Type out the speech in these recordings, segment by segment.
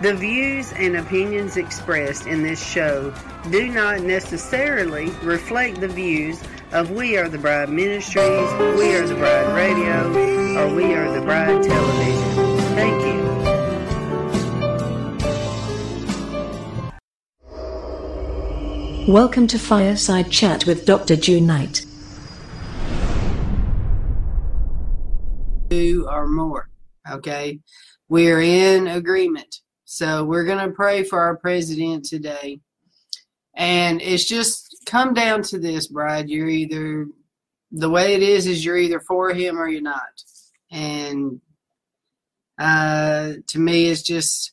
The views and opinions expressed in this show do not necessarily reflect the views of We Are the Bride Ministries, We Are the Bride Radio, or We Are the Bride Television. Thank you. Welcome to Fireside Chat with Dr. June Knight. Two or more. Okay. We're in agreement. So we're going to pray for our president today. And it's just come down to this, Bride. You're either, the way it is, is you're either for him or you're not. And uh, to me, it's just,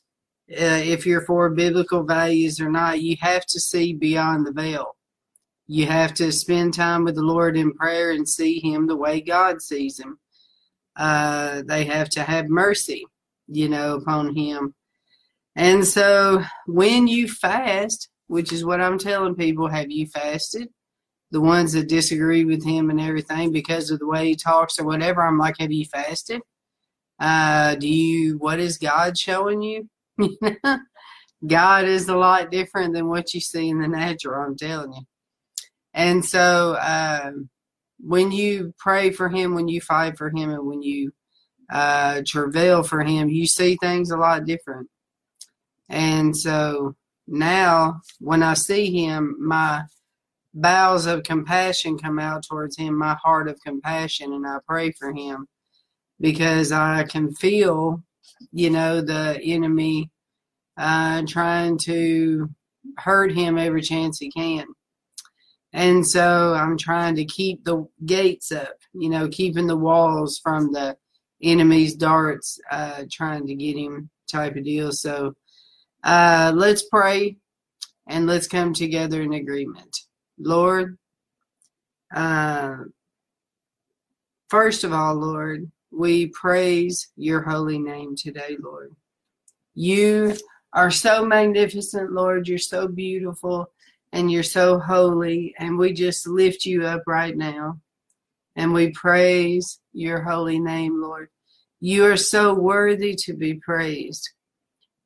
uh, if you're for biblical values or not, you have to see beyond the veil. You have to spend time with the Lord in prayer and see Him the way God sees Him. Uh, they have to have mercy, you know, upon Him. And so when you fast, which is what I'm telling people, have you fasted? The ones that disagree with Him and everything because of the way He talks or whatever, I'm like, have you fasted? Uh, do you, what is God showing you? God is a lot different than what you see in the natural, I'm telling you. And so, uh, when you pray for him, when you fight for him, and when you uh, travail for him, you see things a lot different. And so now, when I see him, my bowels of compassion come out towards him, my heart of compassion, and I pray for him because I can feel you know, the enemy uh, trying to hurt him every chance he can. And so I'm trying to keep the gates up, you know, keeping the walls from the enemy's darts, uh, trying to get him type of deal. So uh, let's pray and let's come together in agreement. Lord, uh, first of all, Lord, we praise your holy name today, Lord. You are so magnificent, Lord. You're so beautiful and you're so holy. And we just lift you up right now. And we praise your holy name, Lord. You are so worthy to be praised.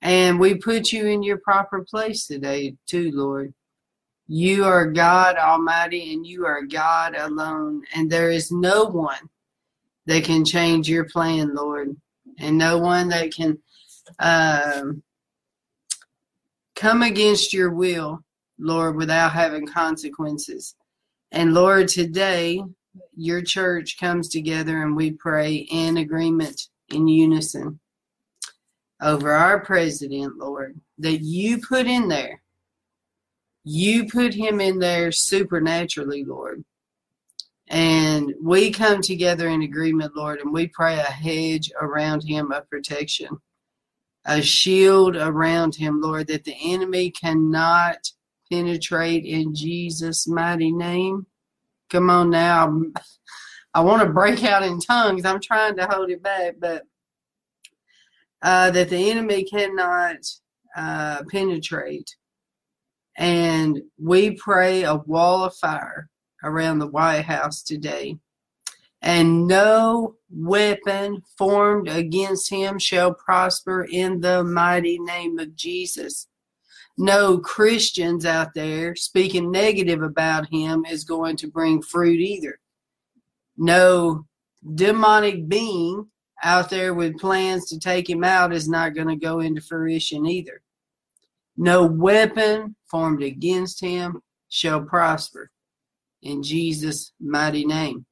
And we put you in your proper place today, too, Lord. You are God Almighty and you are God alone. And there is no one that can change your plan, Lord, and no one that can um, come against your will, Lord, without having consequences. And Lord, today your church comes together and we pray in agreement, in unison. Over our president, Lord, that you put in there. You put him in there supernaturally, Lord. And we come together in agreement, Lord, and we pray a hedge around him of protection, a shield around him, Lord, that the enemy cannot penetrate in Jesus' mighty name. Come on now. I want to break out in tongues. I'm trying to hold it back, but uh, that the enemy cannot uh, penetrate. And we pray a wall of fire around the White House today. And no weapon formed against him shall prosper in the mighty name of Jesus. No Christians out there speaking negative about him is going to bring fruit either. No demonic being out there with plans to take him out is not going to go into fruition either. No weapon formed against him shall prosper in Jesus' mighty name.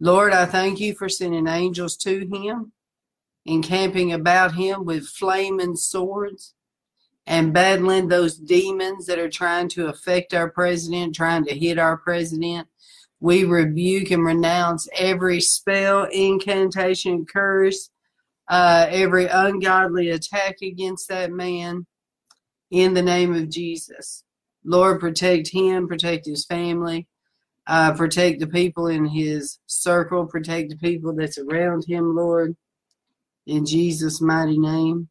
Lord, I thank you for sending angels to him, encamping about him with flaming swords and battling those demons that are trying to affect our president, trying to hit our president. We rebuke and renounce every spell, incantation, curse, uh, every ungodly attack against that man in the name of Jesus. Lord, protect him, protect his family, uh, protect the people in his circle, protect the people that's around him, Lord, in Jesus' mighty name.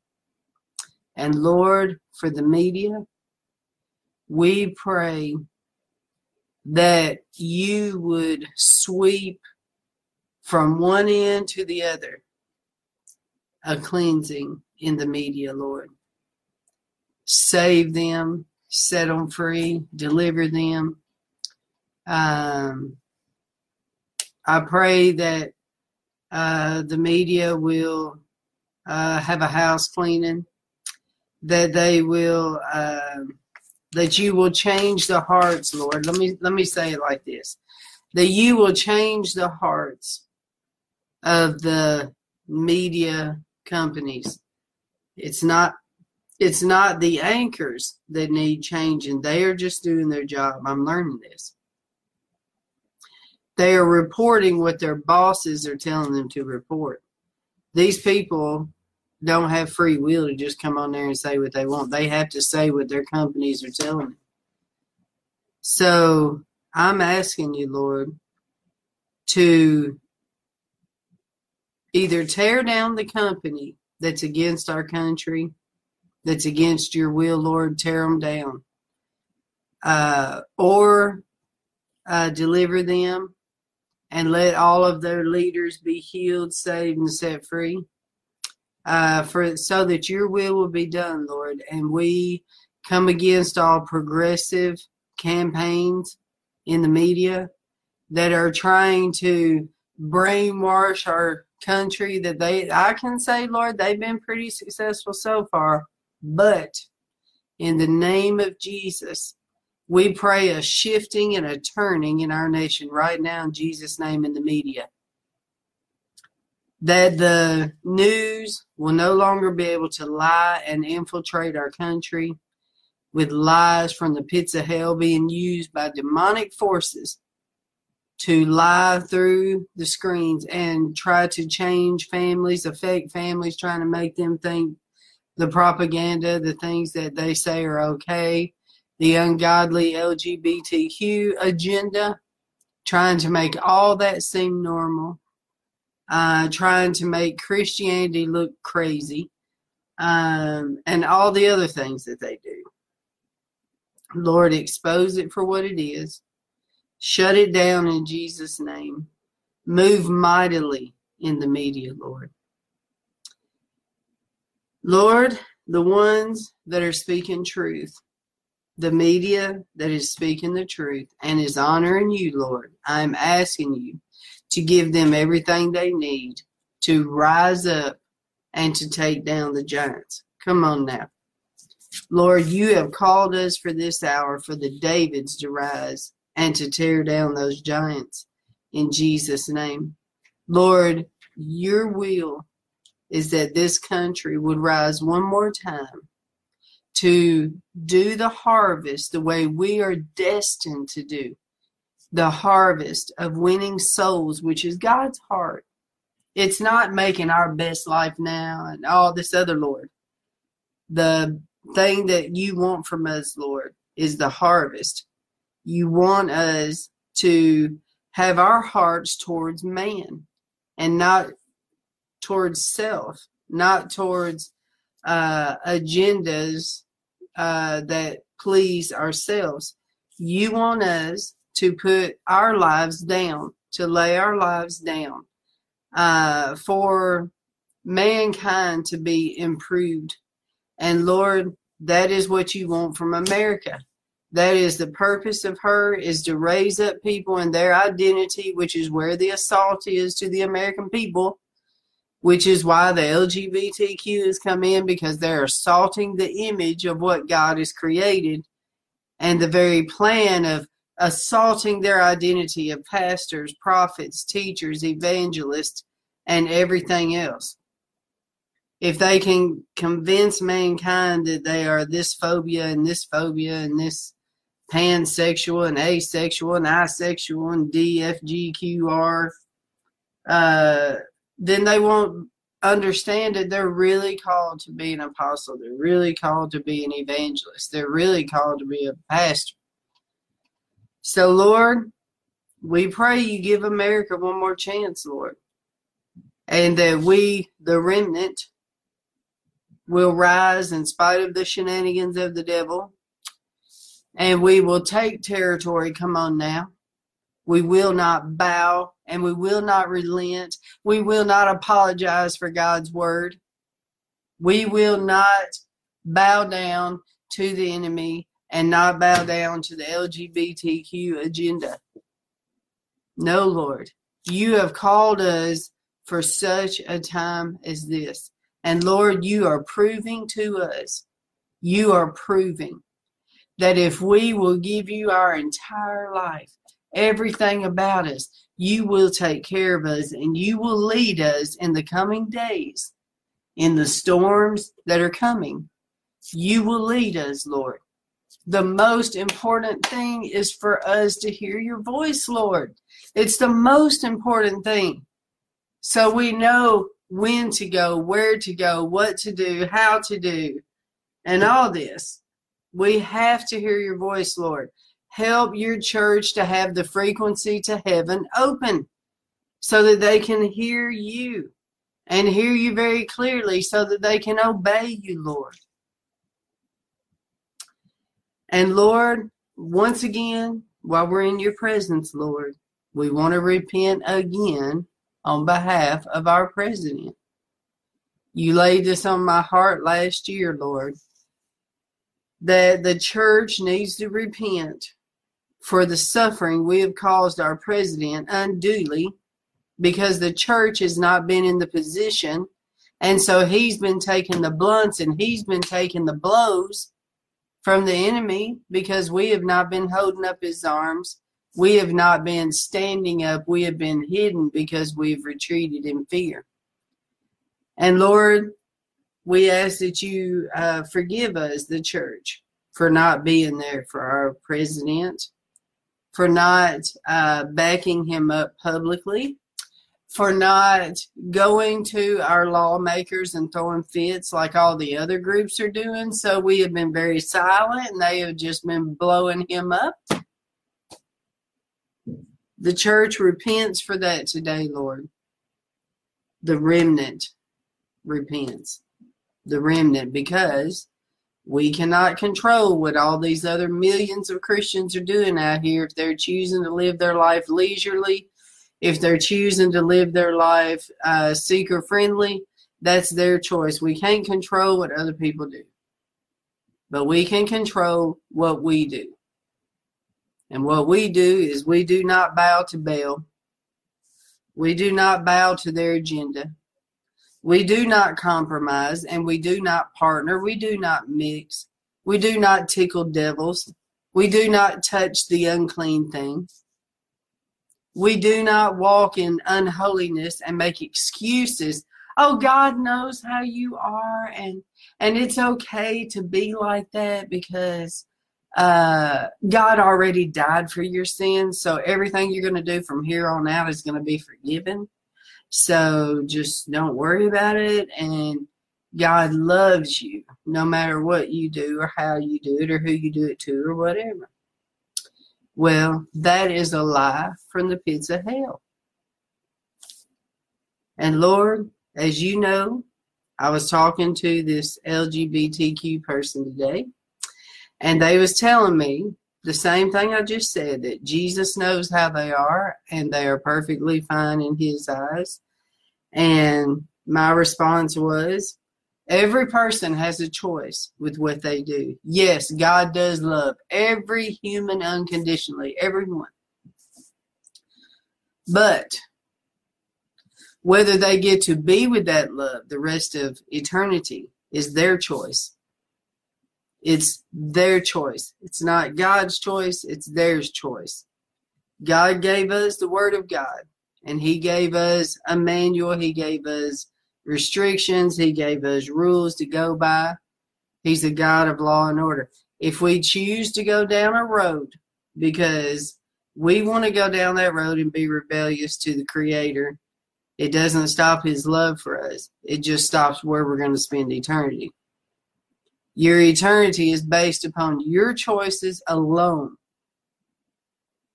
And Lord, for the media, we pray that you would sweep from one end to the other a cleansing in the media, Lord. Save them, set them free, deliver them. Um, I pray that uh, the media will uh, have a house cleaning, that they will, uh, that you will change the hearts, Lord. Let me let me say it like this: that you will change the hearts of the media companies. It's not it's not the anchors that need changing. They are just doing their job. I'm learning this. They are reporting what their bosses are telling them to report. These people don't have free will to just come on there and say what they want. They have to say what their companies are telling them. So I'm asking you, Lord, to either tear down the company that's against our country that's against your will, Lord, tear them down. Uh, or uh, deliver them and let all of their leaders be healed, saved, and set free. Uh, for so that your will will be done, Lord, and we come against all progressive campaigns in the media that are trying to brainwash our country that they I can say, Lord, they've been pretty successful so far. But in the name of Jesus, we pray a shifting and a turning in our nation right now in Jesus' name in the media. That the news will no longer be able to lie and infiltrate our country with lies from the pits of hell being used by demonic forces to lie through the screens and try to change families, affect families, trying to make them think the propaganda, the things that they say are okay, the ungodly LGBTQ agenda, trying to make all that seem normal, uh, trying to make Christianity look crazy, um, and all the other things that they do. Lord, expose it for what it is. Shut it down in Jesus' name. Move mightily in the media, Lord. Lord, the ones that are speaking truth, the media that is speaking the truth and is honoring you, Lord, I'm asking you to give them everything they need to rise up and to take down the giants. Come on now. Lord, you have called us for this hour for the Davids to rise and to tear down those giants in Jesus' name. Lord, your will is that this country would rise one more time to do the harvest the way we are destined to do the harvest of winning souls, which is God's heart. It's not making our best life now and all this other, Lord. The thing that you want from us, Lord, is the harvest. You want us to have our hearts towards man and not towards self, not towards uh, agendas uh, that please ourselves. You want us to put our lives down, to lay our lives down, uh, for mankind to be improved. And Lord, that is what you want from America. That is the purpose of her is to raise up people in their identity, which is where the assault is to the American people, which is why the LGBTQ has come in because they're assaulting the image of what God has created and the very plan of assaulting their identity of pastors, prophets, teachers, evangelists, and everything else. If they can convince mankind that they are this phobia and this phobia and this pansexual and asexual and bisexual and DFGQR, uh, then they won't understand that they're really called to be an apostle. They're really called to be an evangelist. They're really called to be a pastor. So, Lord, we pray you give America one more chance, Lord, and that we, the remnant, will rise in spite of the shenanigans of the devil, and we will take territory. Come on now. We will not bow and we will not relent. We will not apologize for God's word. We will not bow down to the enemy and not bow down to the LGBTQ agenda. No, Lord, you have called us for such a time as this. And Lord, you are proving to us, you are proving that if we will give you our entire life, everything about us, you will take care of us and you will lead us in the coming days, in the storms that are coming. You will lead us, Lord the most important thing is for us to hear your voice, Lord. It's the most important thing. So we know when to go, where to go, what to do, how to do, and all this. We have to hear your voice, Lord. Help your church to have the frequency to heaven open so that they can hear you and hear you very clearly so that they can obey you, Lord. And Lord, once again, while we're in your presence, Lord, we want to repent again on behalf of our president. You laid this on my heart last year, Lord, that the church needs to repent for the suffering we have caused our president unduly because the church has not been in the position. And so he's been taking the blunts and he's been taking the blows from the enemy because we have not been holding up his arms. We have not been standing up. We have been hidden because we've retreated in fear. And Lord, we ask that you uh, forgive us, the church, for not being there for our president, for not uh, backing him up publicly, for not going to our lawmakers and throwing fits like all the other groups are doing. So we have been very silent and they have just been blowing him up. The church repents for that today, Lord. The remnant repents. The remnant, because we cannot control what all these other millions of Christians are doing out here if they're choosing to live their life leisurely if they're choosing to live their life uh, seeker friendly, that's their choice. We can't control what other people do, but we can control what we do. And what we do is we do not bow to Baal. We do not bow to their agenda. We do not compromise and we do not partner. We do not mix. We do not tickle devils. We do not touch the unclean things. We do not walk in unholiness and make excuses. oh god knows how you are and and it's okay to be like that because uh god already died for your sins. So everything you're going to do from here on out is going to be forgiven. So just don't worry about it and god loves you no matter what you do or how you do it or who you do it to or whatever well that is a lie from the pits of hell and lord as you know, I was talking to this LGBTQ person today, and they was telling me the same thing I just said that Jesus knows how they are and they are perfectly fine in his eyes. And my response was every person has a choice with what they do. Yes, God does love every human unconditionally, everyone. But whether they get to be with that love the rest of eternity is their choice. It's their choice. It's not God's choice, it's theirs choice. God gave us the Word of God, and He gave us a manual, He gave us restrictions, He gave us rules to go by. He's a God of law and order. If we choose to go down a road because we want to go down that road and be rebellious to the Creator, it doesn't stop his love for us. It just stops where we're going to spend eternity. Your eternity is based upon your choices alone.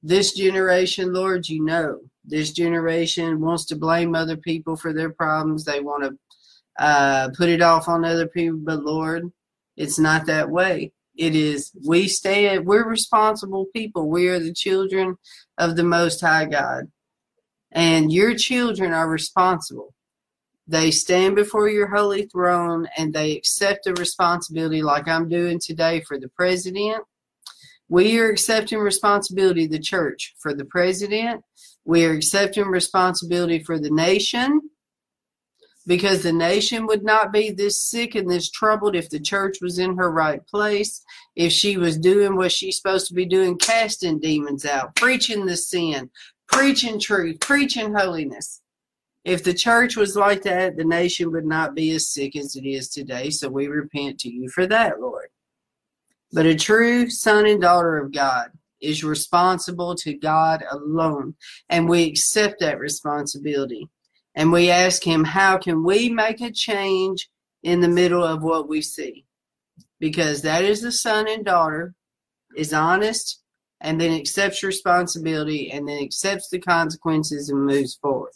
This generation, Lord, you know, this generation wants to blame other people for their problems. They want to uh, put it off on other people, but Lord, it's not that way. It is we stand, we're responsible people. We are the children of the Most High God and your children are responsible. They stand before your holy throne and they accept the responsibility, like I'm doing today for the president. We are accepting responsibility, the church, for the president. We are accepting responsibility for the nation because the nation would not be this sick and this troubled if the church was in her right place, if she was doing what she's supposed to be doing, casting demons out, preaching the sin, preaching truth, preaching holiness. If the church was like that, the nation would not be as sick as it is today. So we repent to you for that, Lord. But a true son and daughter of God is responsible to God alone. And we accept that responsibility. And we ask Him, how can we make a change in the middle of what we see? Because that is the son and daughter, is honest, and then accepts responsibility and then accepts the consequences and moves forward.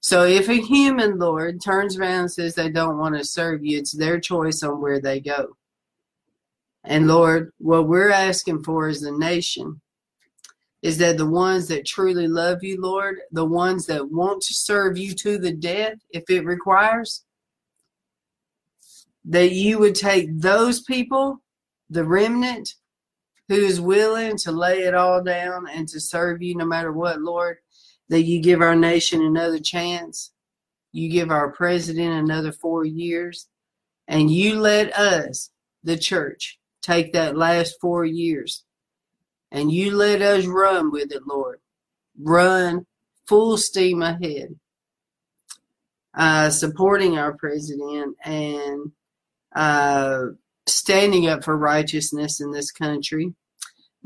So if a human Lord turns around and says they don't want to serve you, it's their choice on where they go. And Lord, what we're asking for as a nation is that the ones that truly love you, Lord, the ones that want to serve you to the death, if it requires, that you would take those people, the remnant, who is willing to lay it all down and to serve you no matter what, Lord, that you give our nation another chance. You give our president another four years. And you let us, the church, take that last four years. And you let us run with it, Lord. Run full steam ahead. Uh, supporting our president and uh, standing up for righteousness in this country,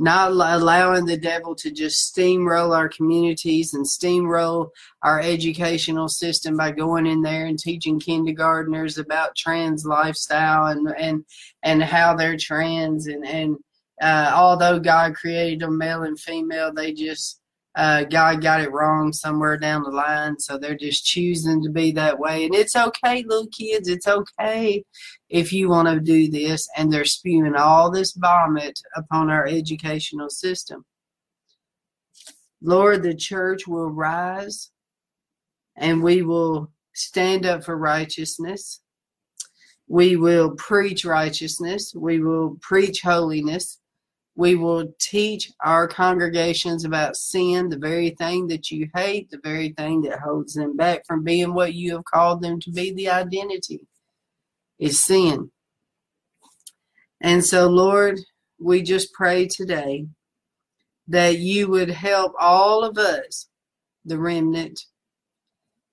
not allowing the devil to just steamroll our communities and steamroll our educational system by going in there and teaching kindergartners about trans lifestyle and and and how they're trans and and uh, although God created them male and female, they just uh, God got it wrong somewhere down the line, so they're just choosing to be that way. And it's okay, little kids. It's okay if you want to do this. And they're spewing all this vomit upon our educational system. Lord, the church will rise and we will stand up for righteousness. We will preach righteousness. We will preach holiness. We will teach our congregations about sin, the very thing that you hate, the very thing that holds them back from being what you have called them to be. The identity is sin. And so, Lord, we just pray today that you would help all of us, the remnant,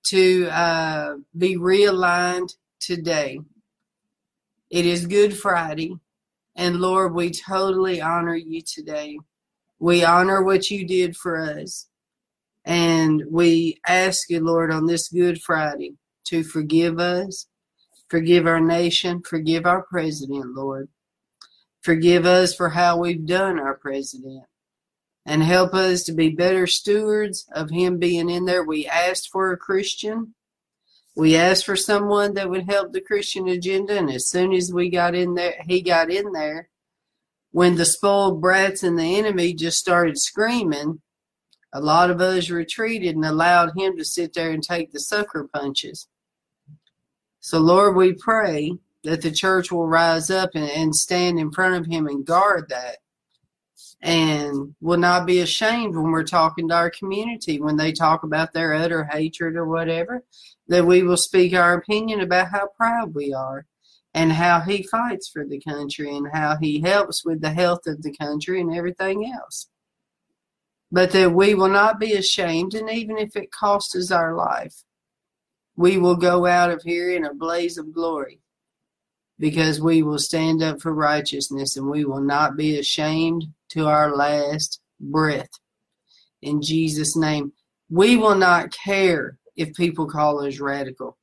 to uh, be realigned today. It is Good Friday, and Lord, we totally honor you today. We honor what you did for us. And we ask you, Lord, on this Good Friday to forgive us, forgive our nation, forgive our president, Lord. Forgive us for how we've done our president and help us to be better stewards of him being in there. We asked for a Christian. We asked for someone that would help the Christian agenda, and as soon as we got in there, he got in there. When the spoiled brats and the enemy just started screaming, a lot of us retreated and allowed him to sit there and take the sucker punches. So, Lord, we pray that the church will rise up and, and stand in front of him and guard that and will not be ashamed when we're talking to our community when they talk about their utter hatred or whatever that we will speak our opinion about how proud we are and how he fights for the country and how he helps with the health of the country and everything else but that we will not be ashamed and even if it costs us our life we will go out of here in a blaze of glory because we will stand up for righteousness and we will not be ashamed to our last breath. In Jesus' name, we will not care if people call us radical.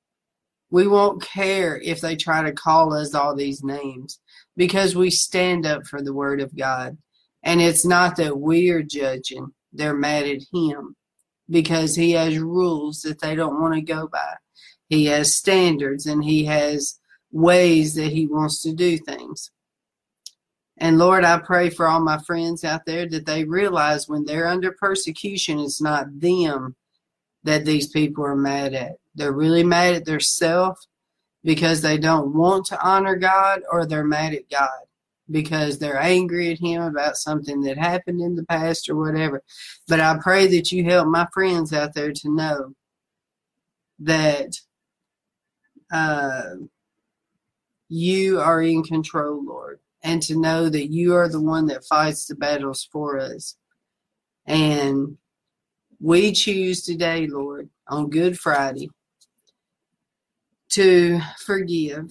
We won't care if they try to call us all these names because we stand up for the Word of God. And it's not that we are judging, they're mad at Him because He has rules that they don't want to go by. He has standards and He has ways that He wants to do things. And Lord, I pray for all my friends out there that they realize when they're under persecution, it's not them that these people are mad at. They're really mad at themselves because they don't want to honor God or they're mad at God because they're angry at Him about something that happened in the past or whatever. But I pray that you help my friends out there to know that uh, you are in control, Lord, and to know that you are the one that fights the battles for us. And we choose today, Lord, on Good Friday, to forgive,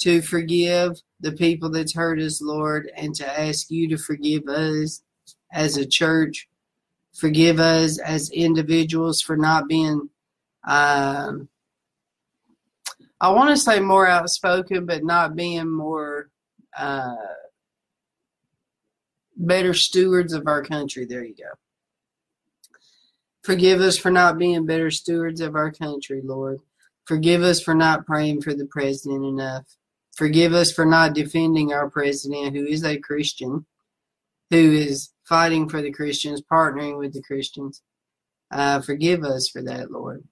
to forgive the people that's hurt us, Lord, and to ask you to forgive us as a church, forgive us as individuals for not being um, I want to say more outspoken, but not being more uh, better stewards of our country. There you go. Forgive us for not being better stewards of our country, Lord. Forgive us for not praying for the president enough. Forgive us for not defending our president, who is a Christian, who is fighting for the Christians, partnering with the Christians. Uh, forgive us for that, Lord.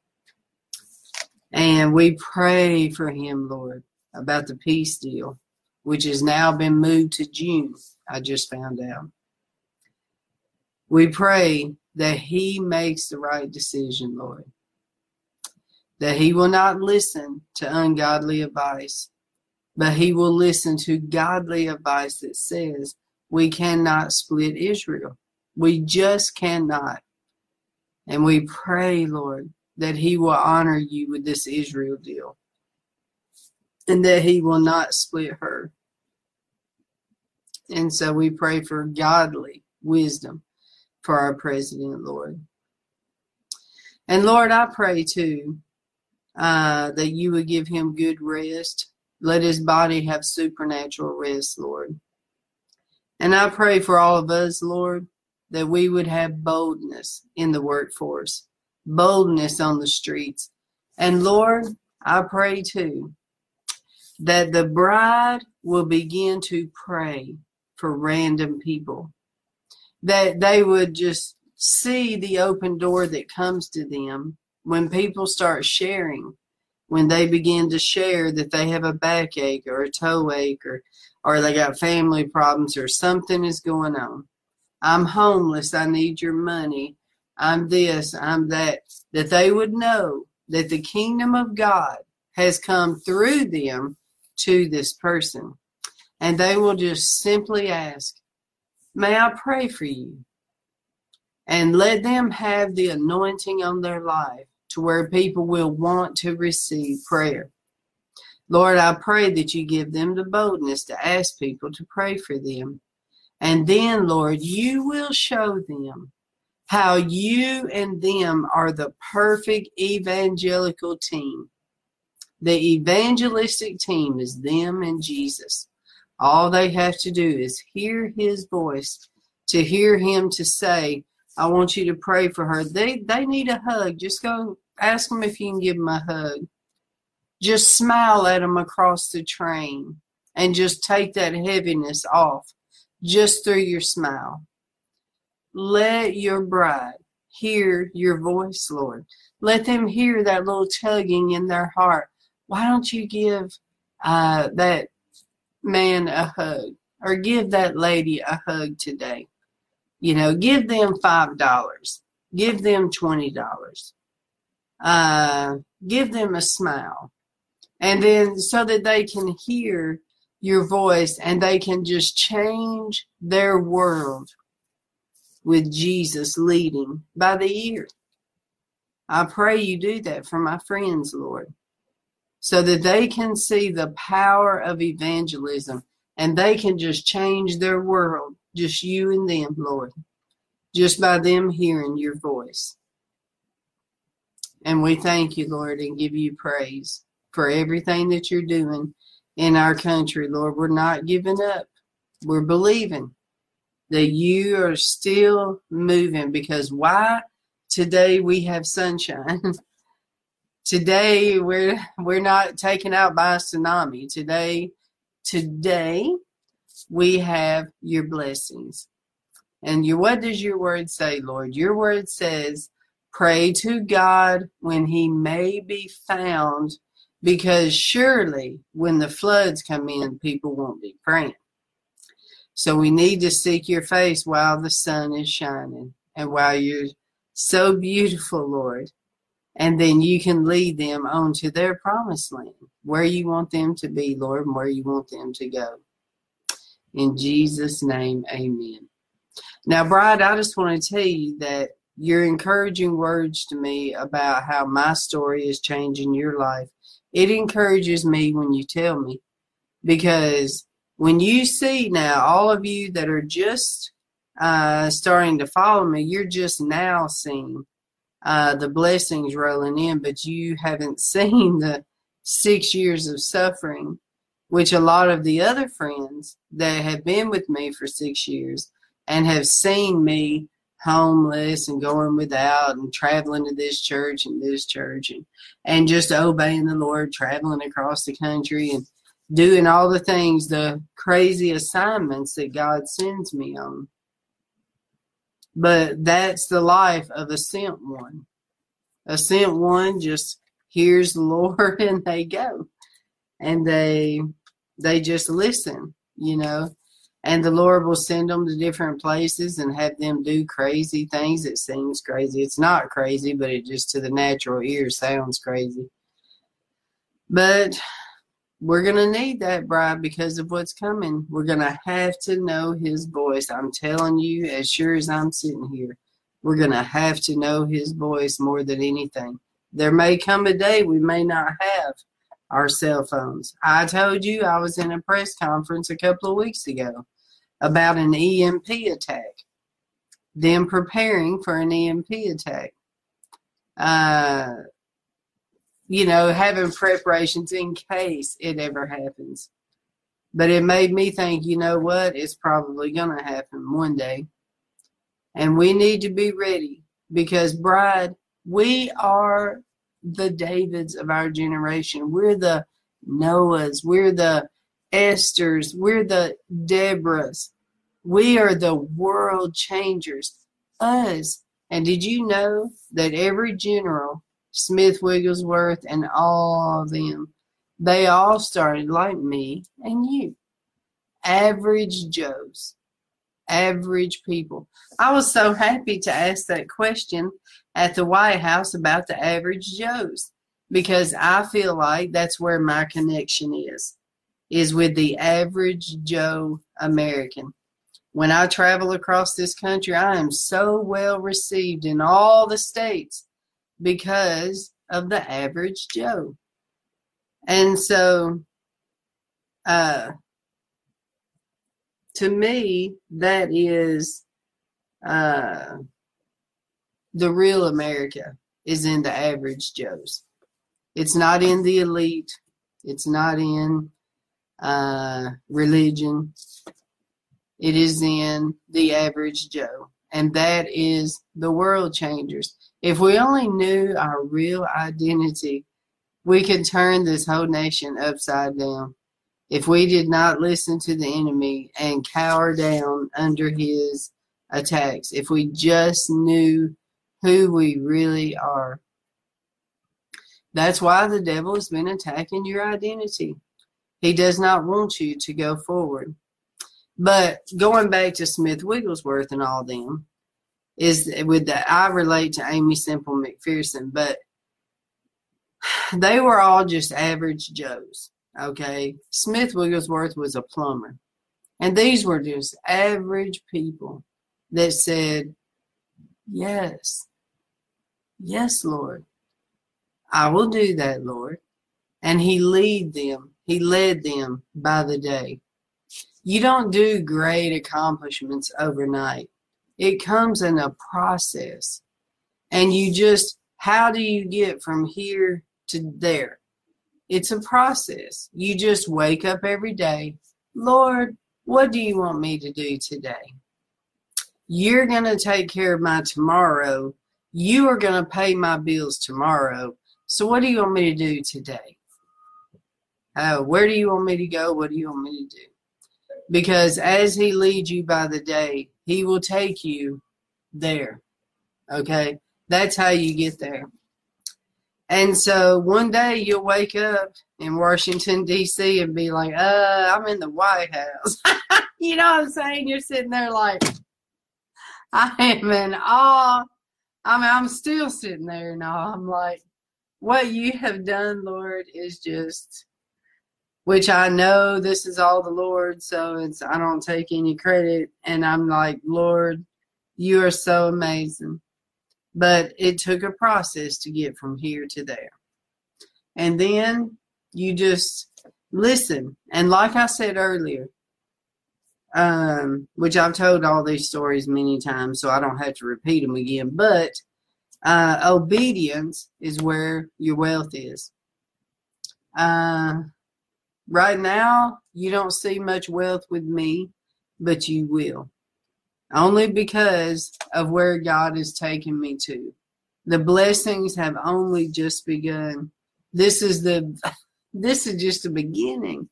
And we pray for him, Lord, about the peace deal, which has now been moved to June. I just found out. We pray that he makes the right decision, Lord. That he will not listen to ungodly advice, but he will listen to godly advice that says we cannot split Israel. We just cannot. And we pray, Lord, that he will honor you with this Israel deal and that he will not split her. And so we pray for godly wisdom for our president, Lord. And Lord, I pray too uh, that you would give him good rest. Let his body have supernatural rest, Lord. And I pray for all of us, Lord, that we would have boldness in the workforce boldness on the streets. And Lord, I pray too that the bride will begin to pray for random people, that they would just see the open door that comes to them when people start sharing, when they begin to share that they have a backache or a toe ache or, or they got family problems or something is going on. I'm homeless. I need your money. I'm this, I'm that, that they would know that the kingdom of God has come through them to this person. And they will just simply ask, May I pray for you? And let them have the anointing on their life to where people will want to receive prayer. Lord, I pray that you give them the boldness to ask people to pray for them. And then, Lord, you will show them how you and them are the perfect evangelical team. The evangelistic team is them and Jesus. All they have to do is hear his voice, to hear him to say, I want you to pray for her. They they need a hug. Just go ask them if you can give them a hug. Just smile at them across the train and just take that heaviness off just through your smile. Let your bride hear your voice, Lord. Let them hear that little tugging in their heart. Why don't you give uh, that man a hug or give that lady a hug today? You know, give them $5, give them $20, uh, give them a smile. And then so that they can hear your voice and they can just change their world with Jesus leading by the ear. I pray you do that for my friends, Lord, so that they can see the power of evangelism and they can just change their world, just you and them, Lord, just by them hearing your voice. And we thank you, Lord, and give you praise for everything that you're doing in our country, Lord. We're not giving up. We're believing that you are still moving because why? Today we have sunshine. today we're we're not taken out by a tsunami. Today today we have your blessings. And your what does your word say, Lord? Your word says, pray to God when he may be found because surely when the floods come in, people won't be praying. So we need to seek your face while the sun is shining and while you're so beautiful, Lord. And then you can lead them on to their promised land, where you want them to be, Lord, and where you want them to go. In Jesus' name, amen. Now, Bride, I just want to tell you that your encouraging words to me about how my story is changing your life it encourages me when you tell me because when you see now all of you that are just uh, starting to follow me, you're just now seeing uh, the blessings rolling in, but you haven't seen the six years of suffering, which a lot of the other friends that have been with me for six years and have seen me homeless and going without and traveling to this church and this church and, and just obeying the Lord, traveling across the country and doing all the things, the crazy assignments that God sends me on. But that's the life of a sent one. A sent one just hears the Lord and they go. And they they just listen, you know and the Lord will send them to different places and have them do crazy things. It seems crazy. It's not crazy, but it just to the natural ear sounds crazy. But we're going to need that bride because of what's coming. We're going to have to know his voice. I'm telling you, as sure as I'm sitting here, we're going to have to know his voice more than anything. There may come a day we may not have our cell phones. I told you I was in a press conference a couple of weeks ago about an EMP attack, them preparing for an EMP attack. Uh, you know, having preparations in case it ever happens. But it made me think, you know what? It's probably going to happen one day. And we need to be ready because, bride, we are the Davids of our generation. We're the Noahs. We're the Esther's. We're the Deborahs. We are the world changers. Us. And did you know that every general, Smith Wigglesworth and all of them, they all started like me and you. Average Joes. Average people. I was so happy to ask that question at the White House about the average Joes because I feel like that's where my connection is is with the average Joe American. When I travel across this country, I am so well received in all the states because of the average Joe. And so, uh, to me, that is uh, the real America is in the average Joes. It's not in the elite. It's not in uh, religion. It is in the average Joe. And that is the world changers. If we only knew our real identity, we could turn this whole nation upside down. If we did not listen to the enemy and cower down under his attacks, if we just knew who we really are. That's why the devil has been attacking your identity. He does not want you to go forward. But going back to Smith Wigglesworth and all them, is with that I relate to Aimee Semple McPherson, but they were all just average Joes. Okay. Smith Wigglesworth was a plumber. And these were just average people that said, Yes, yes, Lord, I will do that, Lord. And he lead them, he led them by the day. You don't do great accomplishments overnight. It comes in a process. And you just, how do you get from here to there? It's a process. You just wake up every day. Lord, what do you want me to do today? You're going to take care of my tomorrow. You are going to pay my bills tomorrow. So, what do you want me to do today? Uh, where do you want me to go? What do you want me to do? Because as He leads you by the day, He will take you there. Okay? That's how you get there. And so one day you'll wake up in Washington, D.C., and be like, uh, I'm in the White House. you know what I'm saying? You're sitting there like, I am in awe. I mean, I'm still sitting there awe. I'm like, what you have done, Lord, is just, which I know this is all the Lord, so it's, I don't take any credit. And I'm like, Lord, you are so amazing. But it took a process to get from here to there. And then you just listen. And like I said earlier, um, which I've told all these stories many times, so I don't have to repeat them again. But uh, obedience is where your wealth is. Uh, right now, you don't see much wealth with me, but you will. Only because of where God is taking me to. The blessings have only just begun. This is the this is just the beginning.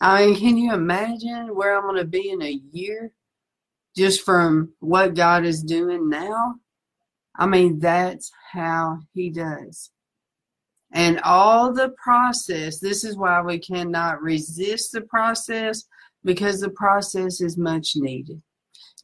I mean, can you imagine where I'm going to be in a year just from what God is doing now? I mean, that's how He does. And all the process, this is why we cannot resist the process because the process is much needed.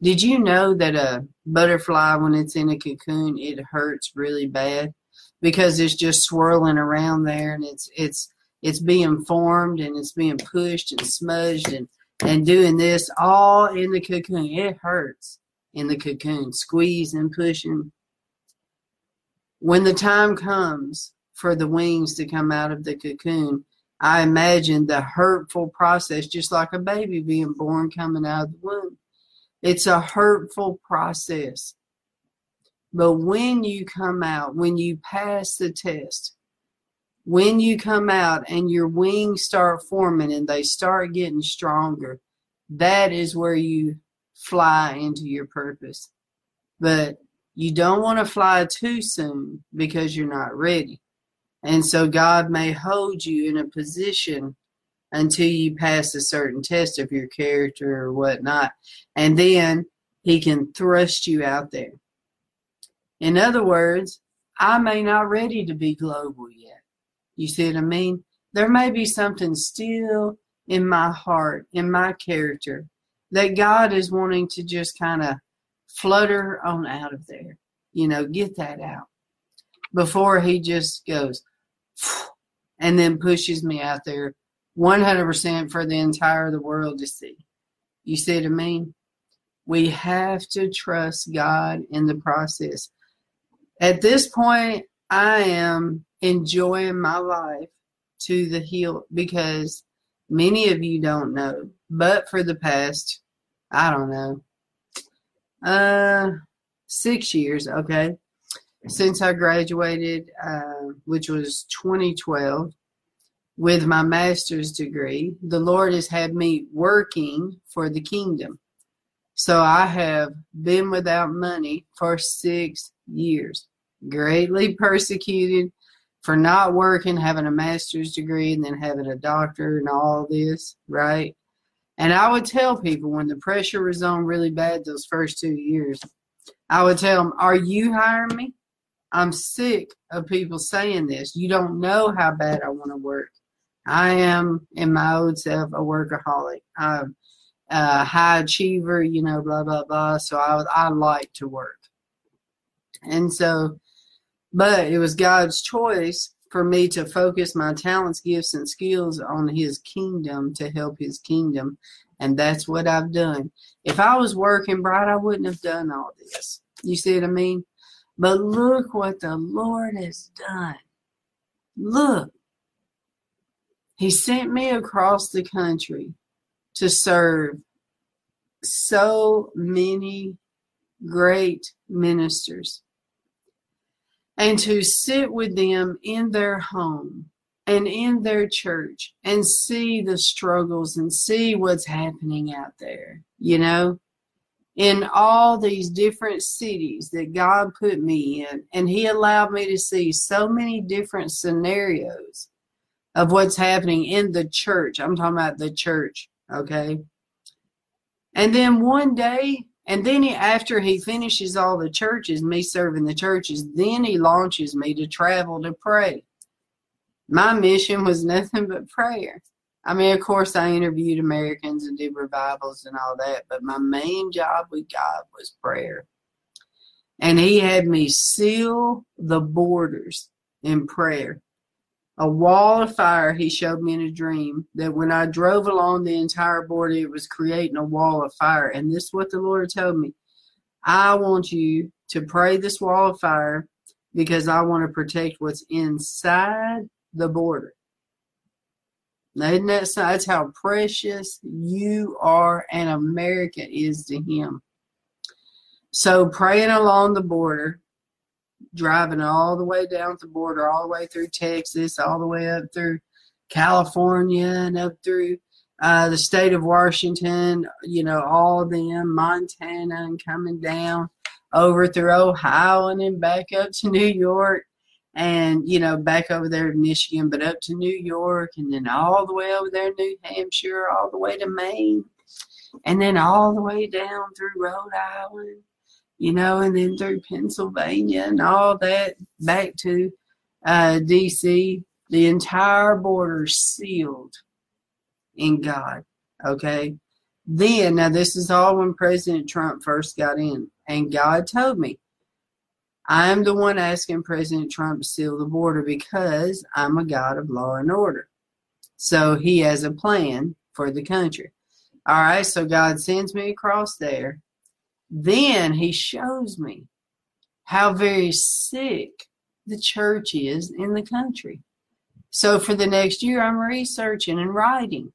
Did you know that a butterfly, when it's in a cocoon, it hurts really bad because it's just swirling around there and it's it's it's being formed and it's being pushed and smudged and and doing this all in the cocoon. It hurts in the cocoon, squeeze squeezing, pushing. When the time comes for the wings to come out of the cocoon, I imagine the hurtful process, just like a baby being born coming out of the womb. It's a hurtful process. But when you come out, when you pass the test, when you come out and your wings start forming and they start getting stronger, that is where you fly into your purpose. But you don't want to fly too soon because you're not ready. And so God may hold you in a position until you pass a certain test of your character or whatnot. And then he can thrust you out there. In other words, I may not ready to be global yet. You see what I mean? There may be something still in my heart, in my character, that God is wanting to just kind of flutter on out of there. You know, get that out before He just goes and then pushes me out there 100% for the entire the world to see. You see what I mean? We have to trust God in the process. At this point, I am enjoying my life to the hill because many of you don't know, but for the past, I don't know, uh, six years, okay, since I graduated, uh, which was 2012, with my master's degree, the Lord has had me working for the kingdom. So I have been without money for six years, greatly persecuted for not working, having a master's degree, and then having a doctor and all this, right? And I would tell people when the pressure was on really bad those first two years, I would tell them, Are you hiring me? I'm sick of people saying this. You don't know how bad I want to work. I am, in my old self, a workaholic. I'm a high achiever, you know, blah, blah, blah. So I, I like to work. And so, but it was God's choice for me to focus my talents, gifts, and skills on His kingdom to help His kingdom. And that's what I've done. If I was working bright, I wouldn't have done all this. You see what I mean? But look what the Lord has done. Look. He sent me across the country to serve so many great ministers and to sit with them in their home and in their church and see the struggles and see what's happening out there, you know, in all these different cities that God put me in. And He allowed me to see so many different scenarios of what's happening in the church. I'm talking about the church, okay? And then one day, and then he, after he finishes all the churches, me serving the churches, then he launches me to travel to pray. My mission was nothing but prayer. I mean, of course, I interviewed Americans and did revivals and all that, but my main job with God was prayer. And he had me seal the borders in prayer a wall of fire he showed me in a dream that when I drove along the entire border, it was creating a wall of fire. And this is what the Lord told me. I want you to pray this wall of fire because I want to protect what's inside the border. Isn't that that's how precious you are and America is to him. So praying along the border, driving all the way down the border, all the way through Texas, all the way up through California and up through uh, the state of Washington, you know, all of them, Montana, and coming down over through Ohio and then back up to New York and, you know, back over there in Michigan, but up to New York and then all the way over there New Hampshire, all the way to Maine, and then all the way down through Rhode Island you know, and then through Pennsylvania and all that back to uh, D.C. The entire border sealed in God. Okay. Then, now this is all when President Trump first got in, and God told me, I'm the one asking President Trump to seal the border because I'm a God of law and order. So he has a plan for the country. All right, so God sends me across there then he shows me how very sick the church is in the country. So for the next year, I'm researching and writing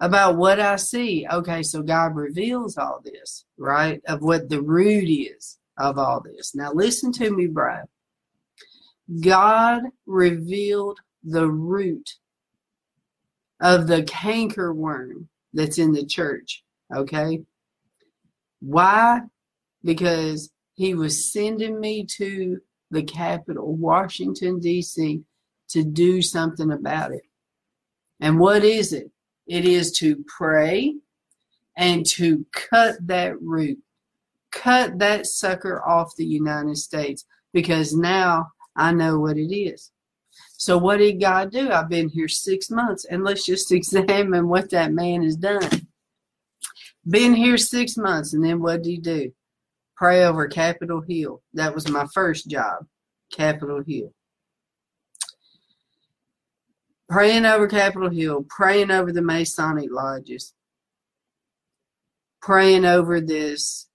about what I see. Okay, so God reveals all this, right? Of what the root is of all this. Now listen to me, Bride. God revealed the root of the canker worm that's in the church. Okay. Why? Because he was sending me to the capital, Washington, D.C., to do something about it. And what is it? It is to pray and to cut that root, cut that sucker off the United States, because now I know what it is. So, what did God do? I've been here six months, and let's just examine what that man has done. Been here six months, and then what did he do? Pray over Capitol Hill. That was my first job, Capitol Hill. Praying over Capitol Hill, praying over the Masonic lodges, praying over this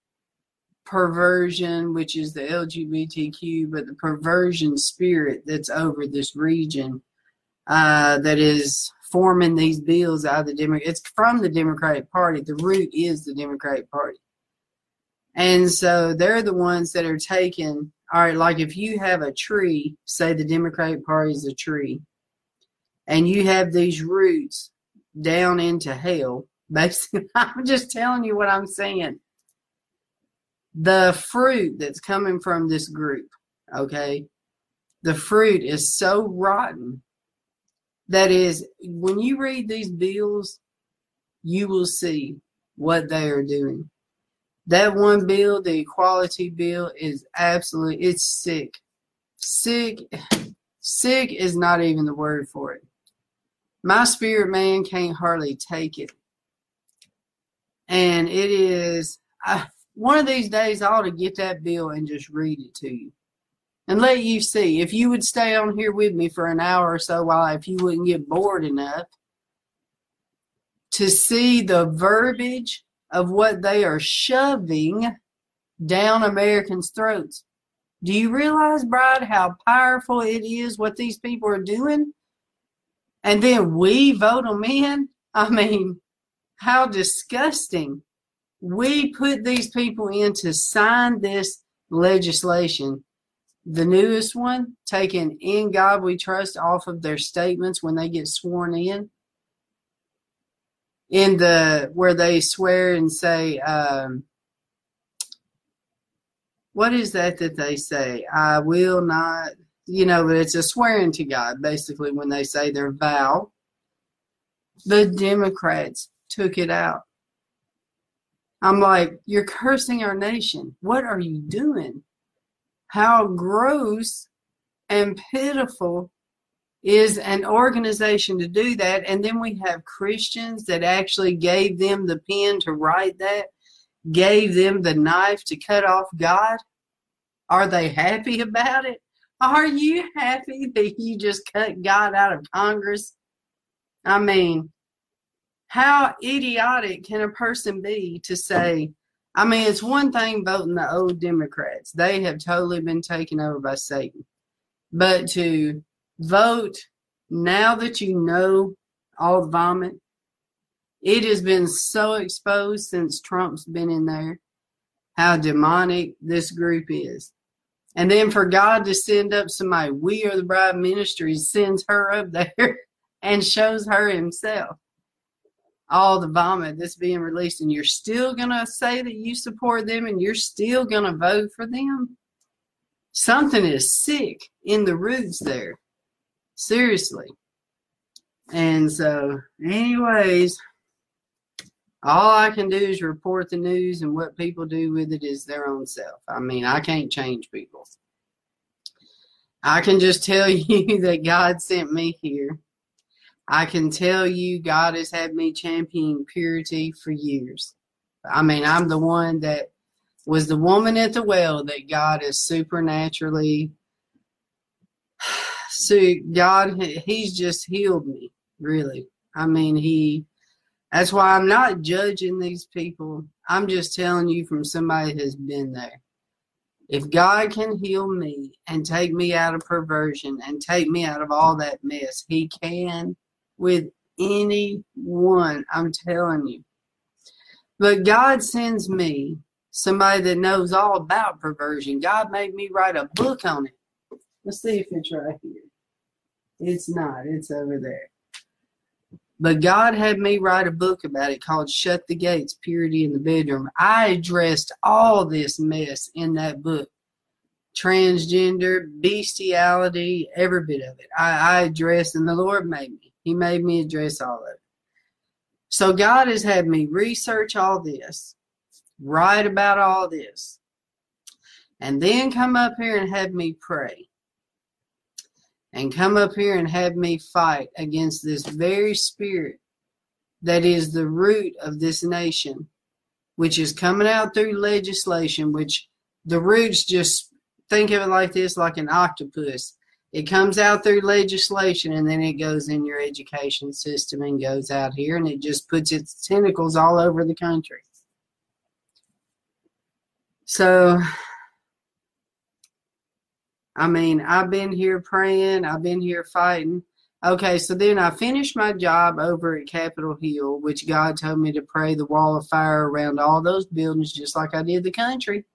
perversion, which is the LGBTQ, but the perversion spirit that's over this region uh, that is forming these bills out of the Democrat. It's from the Democratic Party. The root is the Democratic Party. And so they're the ones that are taking, all right, like if you have a tree, say the Democratic Party is a tree, and you have these roots down into hell, basically, I'm just telling you what I'm saying. The fruit that's coming from this group, okay, the fruit is so rotten that is, when you read these bills, you will see what they are doing that one bill, the equality bill, is absolutely it's sick. Sick sick is not even the word for it. My spirit man can't hardly take it. And it is I, one of these days I ought to get that bill and just read it to you. And let you see. If you would stay on here with me for an hour or so while if you wouldn't get bored enough to see the verbiage of what they are shoving down Americans' throats. Do you realize, Bride, how powerful it is what these people are doing? And then we vote them in? I mean, how disgusting. We put these people in to sign this legislation. The newest one, taking In God We Trust off of their statements when they get sworn in. In the where they swear and say um, what is that that they say? I will not you know but it's a swearing to god basically when they say their vow. The democrats took it out i'm like you're cursing our nation what are you doing how gross and pitiful is an organization to do that. And then we have Christians that actually gave them the pen to write that, gave them the knife to cut off God. Are they happy about it? Are you happy that you just cut God out of Congress? I mean, how idiotic can a person be to say, I mean, it's one thing voting the old Democrats. They have totally been taken over by Satan. But to vote now that you know all the vomit. It has been so exposed since Trump's been in there how demonic this group is. And then for God to send up somebody, we are the bride ministries, sends her up there and shows her himself all the vomit that's being released, and you're still going to say that you support them and you're still going to vote for them. Something is sick in the roots there. Seriously. And so, anyways, all I can do is report the news, and what people do with it is their own self. I mean, I can't change people. I can just tell you that God sent me here. I can tell you God has had me champion purity for years. I mean, I'm the one that was the woman at the well that God has supernaturally so God, He's just healed me, really. I mean, He, that's why I'm not judging these people. I'm just telling you from somebody who's been there. If God can heal me and take me out of perversion and take me out of all that mess, He can with anyone. I'm telling you. But God sends me somebody that knows all about perversion. God made me write a book on it. Let's see if it's right here. It's not. It's over there. But God had me write a book about it called Shut the Gates Purity in the Bedroom. I addressed all this mess in that book transgender, bestiality, every bit of it. I, I addressed, and the Lord made me. He made me address all of it. So God has had me research all this, write about all this, and then come up here and have me pray and come up here and have me fight against this very spirit that is the root of this nation, which is coming out through legislation, which the roots just think of it like this like an octopus. It comes out through legislation and then it goes in your education system and goes out here and it just puts its tentacles all over the country. So, I mean, I've been here praying, I've been here fighting. Okay, so then I finished my job over at Capitol Hill, which God told me to pray the wall of fire around all those buildings, just like I did the country.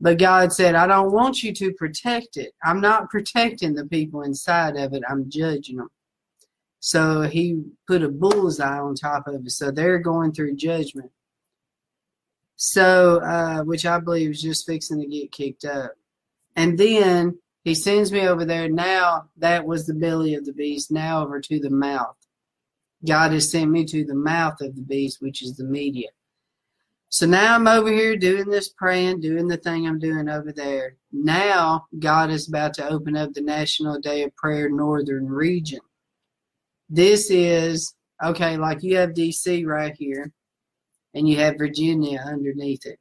But God said, I don't want you to protect it. I'm not protecting the people inside of it, I'm judging them. So he put a bullseye on top of it. So they're going through judgment. So, uh, which I believe is just fixing to get kicked up. And then he sends me over there. Now that was the belly of the beast. Now over to the mouth. God has sent me to the mouth of the beast, which is the media. So now I'm over here doing this praying, doing the thing I'm doing over there. Now God is about to open up the National Day of Prayer Northern Region. This is, okay, like you have DC right here, and you have Virginia underneath it.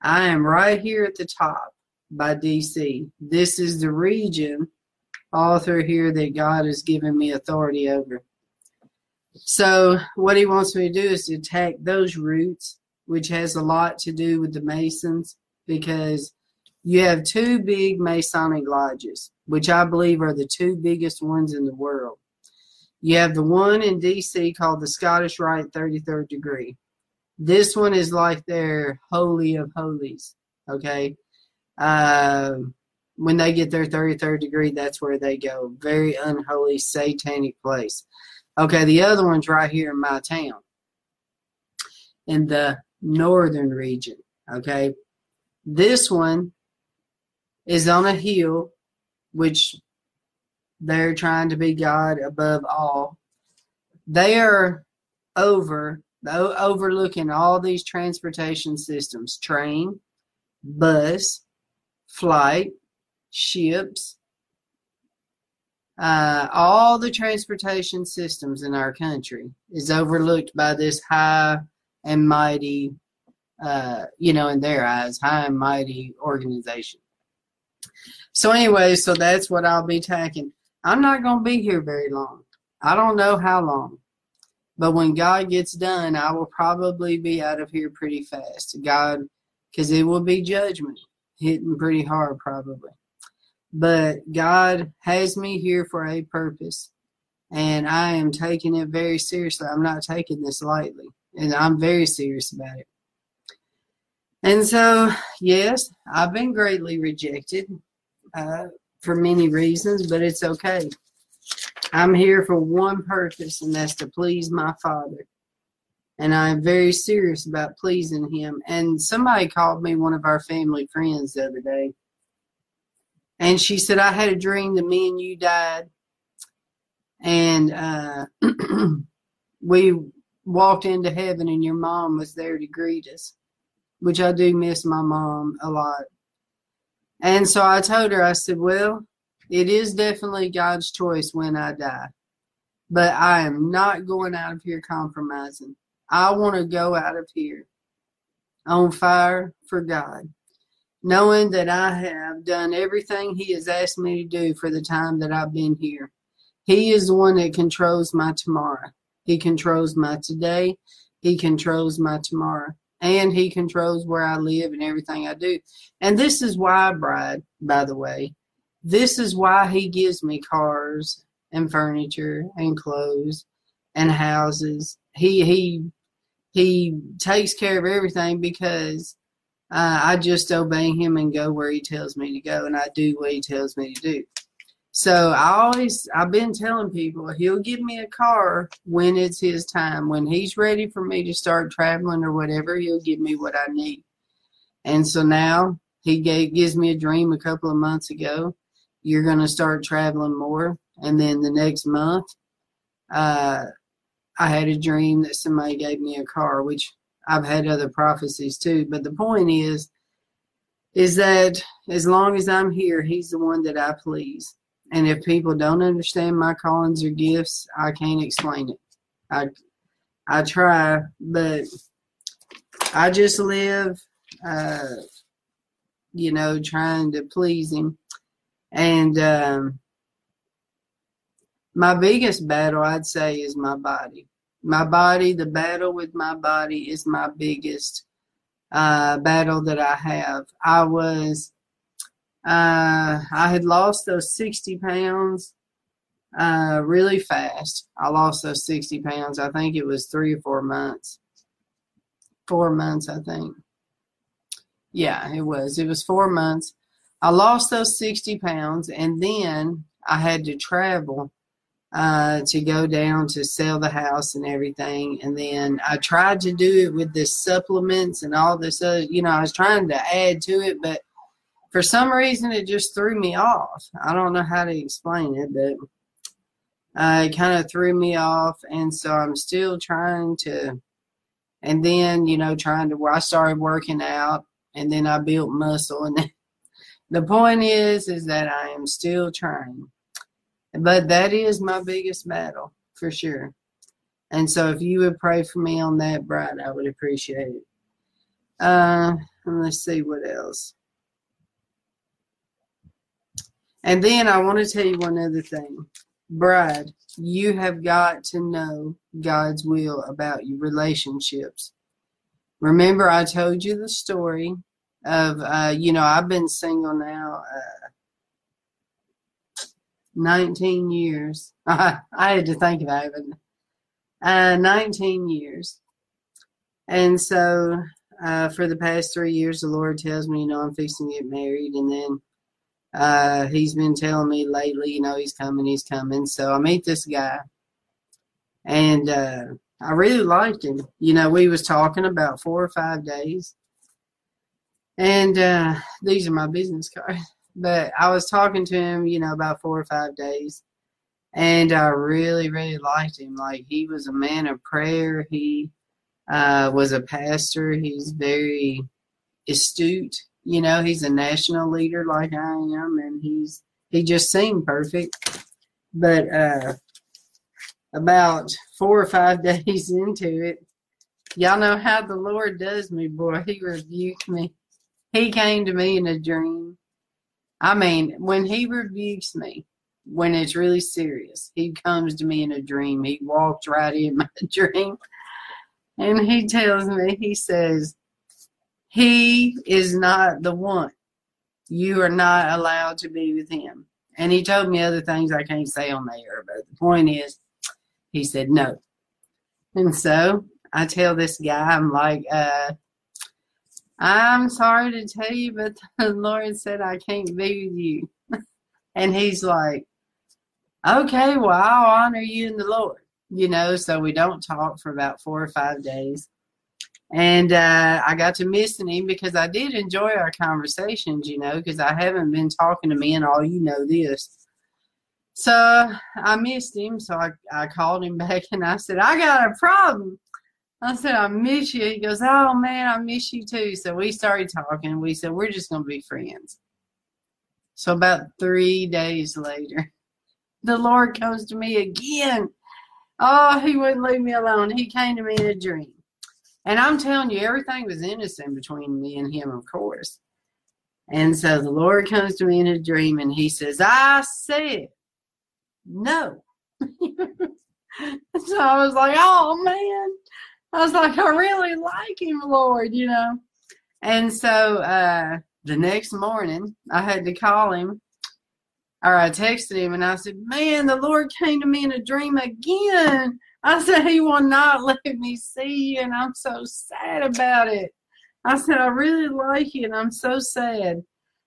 I am right here at the top by DC. This is the region all through here that God has given me authority over. So, what he wants me to do is to attack those roots, which has a lot to do with the Masons, because you have two big Masonic lodges, which I believe are the two biggest ones in the world. You have the one in DC called the Scottish Rite 33rd degree. This one is like their holy of holies. Okay. Uh, when they get their 33rd degree, that's where they go. Very unholy, satanic place. Okay, the other one's right here in my town, in the northern region. Okay, this one is on a hill, which they're trying to be God above all. They are over, overlooking all these transportation systems train, bus, flight, ships, uh, all the transportation systems in our country is overlooked by this high and mighty, uh, you know, in their eyes, high and mighty organization. So, anyway, so that's what I'll be tackling. I'm not going to be here very long. I don't know how long. But when God gets done, I will probably be out of here pretty fast. God, because it will be judgment hitting pretty hard, probably. But God has me here for a purpose, and I am taking it very seriously. I'm not taking this lightly, and I'm very serious about it. And so, yes, I've been greatly rejected uh, for many reasons, but it's okay. I'm here for one purpose, and that's to please my Father. And I'm very serious about pleasing Him. And somebody called me, one of our family friends, the other day, and she said, I had a dream that me and you died. And uh, we walked into heaven, and your mom was there to greet us, which I do miss my mom a lot. And so I told her, I said, Well, it is definitely God's choice when I die. But I am not going out of here compromising. I want to go out of here on fire for God, knowing that I have done everything He has asked me to do for the time that I've been here. He is the one that controls my tomorrow. He controls my today. He controls my tomorrow. And He controls where I live and everything I do. And this is why, Bride, by the way, this is why he gives me cars and furniture and clothes and houses. He he he takes care of everything because uh, I just obey him and go where he tells me to go, and I do what he tells me to do. So I always I've been telling people he'll give me a car when it's his time. When he's ready for me to start traveling or whatever, he'll give me what I need. And so now he gave, gives me a dream a couple of months ago you're going to start traveling more. And then the next month, uh, I had a dream that somebody gave me a car, which I've had other prophecies too. But the point is, is that as long as I'm here, He's the one that I please. And if people don't understand my callings or gifts, I can't explain it. I I try, but I just live, uh, you know, trying to please Him and um, my biggest battle, I'd say, is my body. My body, the battle with my body is my biggest uh, battle that I have. I was, uh, I had lost those 60 pounds uh, really fast. I lost those 60 pounds. I think it was three or four months. Four months, I think. Yeah, it was. It was four months. I lost those 60 pounds and then I had to travel uh, to go down to sell the house and everything. And then I tried to do it with the supplements and all this other, you know, I was trying to add to it, but for some reason it just threw me off. I don't know how to explain it, but uh, it kind of threw me off. And so I'm still trying to, and then, you know, trying to, I started working out and then I built muscle. And the point is, is that I am still trying but that is my biggest battle for sure. And so if you would pray for me on that, Bride, I would appreciate it. Uh, let's see what else. And then I want to tell you one other thing. Bride, you have got to know God's will about your relationships. Remember, I told you the story of, uh, you know, I've been single now uh, 19 years. I, had to think about it. Uh, 19 years. And so uh, for the past three years, the Lord tells me, you know, I'm fixing to get married. And then uh, he's been telling me lately, you know, he's coming, he's coming. So I meet this guy. And uh, I really liked him. You know, we was talking about four or five days. And uh, these are my business cards. But I was talking to him, you know, about four or five days, and I really, really liked him. Like he was a man of prayer. He uh, was a pastor. He's very astute. You know, he's a national leader like I am, and he's he just seemed perfect. But uh, about four or five days into it, y'all know how the Lord does me, boy. He rebuked me. He came to me in a dream I mean, when he rebukes me, when it's really serious, he comes to me in a dream. He walks right in my dream and he tells me, he says, He is not the one. You are not allowed to be with him. And he told me other things I can't say on the air, but the point is, he said no. And so I tell this guy, I'm like, uh, I'm sorry to tell you, but the Lord said I can't be with you. and he's like, okay, well, I'll honor you in the Lord. You know, so we don't talk for about four or five days. And uh, I got to missing him because I did enjoy our conversations, you know, because I haven't been talking to men all you know this. So I missed him. So I, I called him back and I said, I got a problem. I said, I miss you. He goes, Oh man, I miss you too. So we started talking. We said, We're just going to be friends. So about three days later, the Lord comes to me again. Oh, he wouldn't leave me alone. He came to me in a dream. And I'm telling you, everything was innocent between me and him, of course. And so the Lord comes to me in a dream and he says, I said no. so I was like, oh man. I was like, I really like him, Lord, you know. And so uh, the next morning, I had to call him, or I texted him, and I said, Man, the Lord came to me in a dream again. I said, He will not let me see you, and I'm so sad about it. I said, I really like you, and I'm so sad.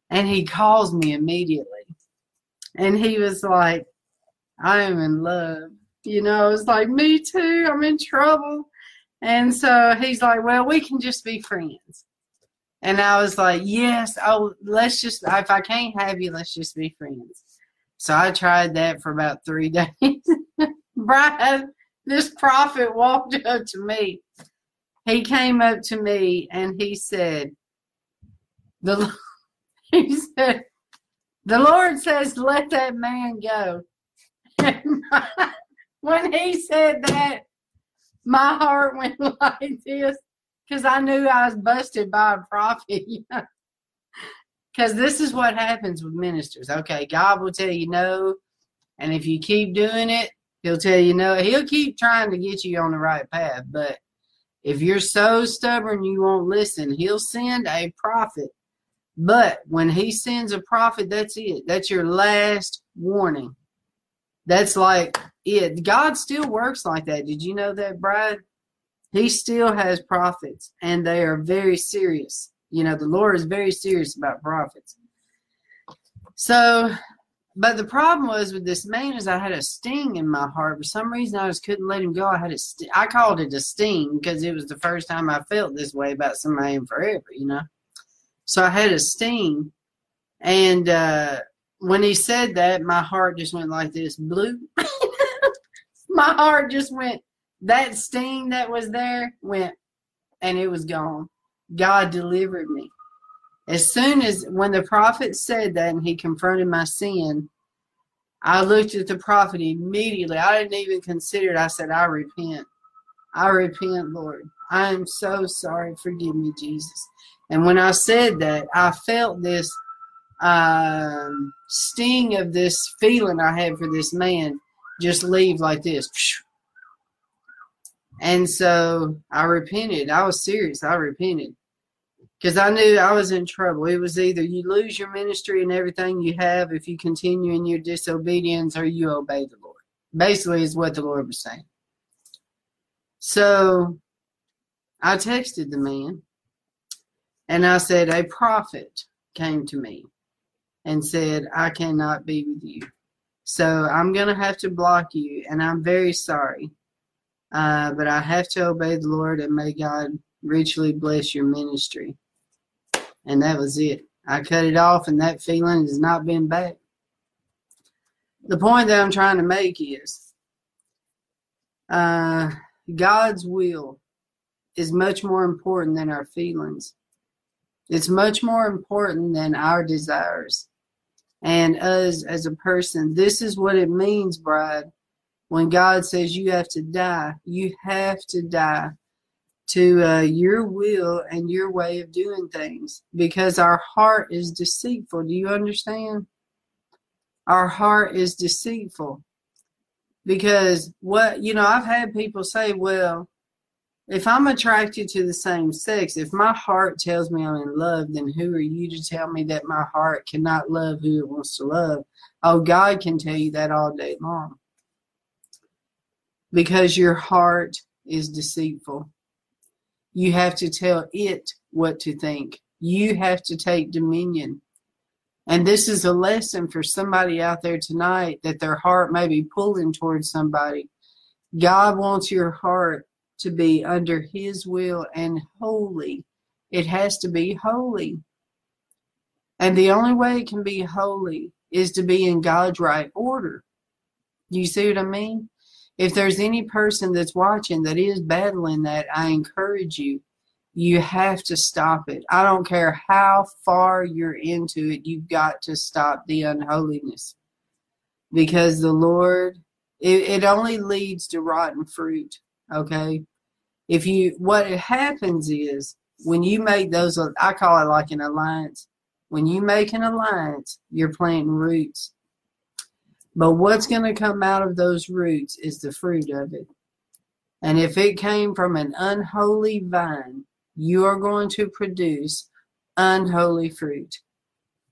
And he calls me immediately. And he was like, I am in love. You know, it's like, Me too. I'm in trouble. And so he's like, well, we can just be friends. And I was like, yes, oh, let's just, if I can't have you, let's just be friends. So I tried that for about three days. Bride, this prophet walked up to me. He came up to me and he said, the, he said, the Lord says, let that man go. when he said that, my heart went like this because I knew I was busted by a prophet. Because this is what happens with ministers. Okay, God will tell you no, and if you keep doing it, He'll tell you no. He'll keep trying to get you on the right path, but If you're so stubborn you won't listen, he'll send a prophet. But when he sends a prophet, that's it. That's your last warning. That's like it. God still works like that. Did you know that, Bride? He still has prophets, and they are very serious. You know, the Lord is very serious about prophets. So, but the problem was with this man is I had a sting in my heart. For some reason, I just couldn't let him go. I had a st- I called it a sting because it was the first time I felt this way about somebody in forever. You know, so I had a sting, and uh, when he said that, my heart just went like this, blue. my heart just went. That sting that was there went, and it was gone. God delivered me. As soon as when the prophet said that and he confronted my sin, I looked at the prophet immediately. I didn't even consider it. I said, I repent. I repent, Lord. I am so sorry. Forgive me, Jesus. And when I said that, I felt this um, sting of this feeling I had for this man just leave like this. And so I repented. I was serious. I repented because I knew I was in trouble. It was either you lose your ministry and everything you have if you continue in your disobedience or you obey the Lord. Basically, is what the Lord was saying. So I texted the man and I said, A prophet came to me and said, I cannot be with you. So I'm going to have to block you, and I'm very sorry. Uh, but I have to obey the Lord, and may God richly bless your ministry. And that was it. I cut it off, and that feeling has not been back. The point that I'm trying to make is uh, God's will is much more important than our feelings. It's much more important than our desires and us as a person. This is what it means, bride. When God says you have to die, you have to die to uh, your will and your way of doing things because our heart is deceitful. Do you understand? Our heart is deceitful because what, you know, I've had people say, well, if I'm attracted to the same sex, if my heart tells me I'm in love, then who are you to tell me that my heart cannot love who it wants to love? Oh, God can tell you that all day long. Because your heart is deceitful. You have to tell it what to think. You have to take dominion. And this is a lesson for somebody out there tonight that their heart may be pulling towards somebody. God wants your heart to be under His will and holy. It has to be holy. And the only way it can be holy is to be in God's right order. You see what I mean? If there's any person that's watching that is battling that, I encourage you. You have to stop it. I don't care how far you're into it, you've got to stop the unholiness. Because the Lord, it, it only leads to rotten fruit. Okay? if you what happens is when you make those i call it like an alliance when you make an alliance you're planting roots but what's going to come out of those roots is the fruit of it. And if it came from an unholy vine you are going to produce unholy fruit.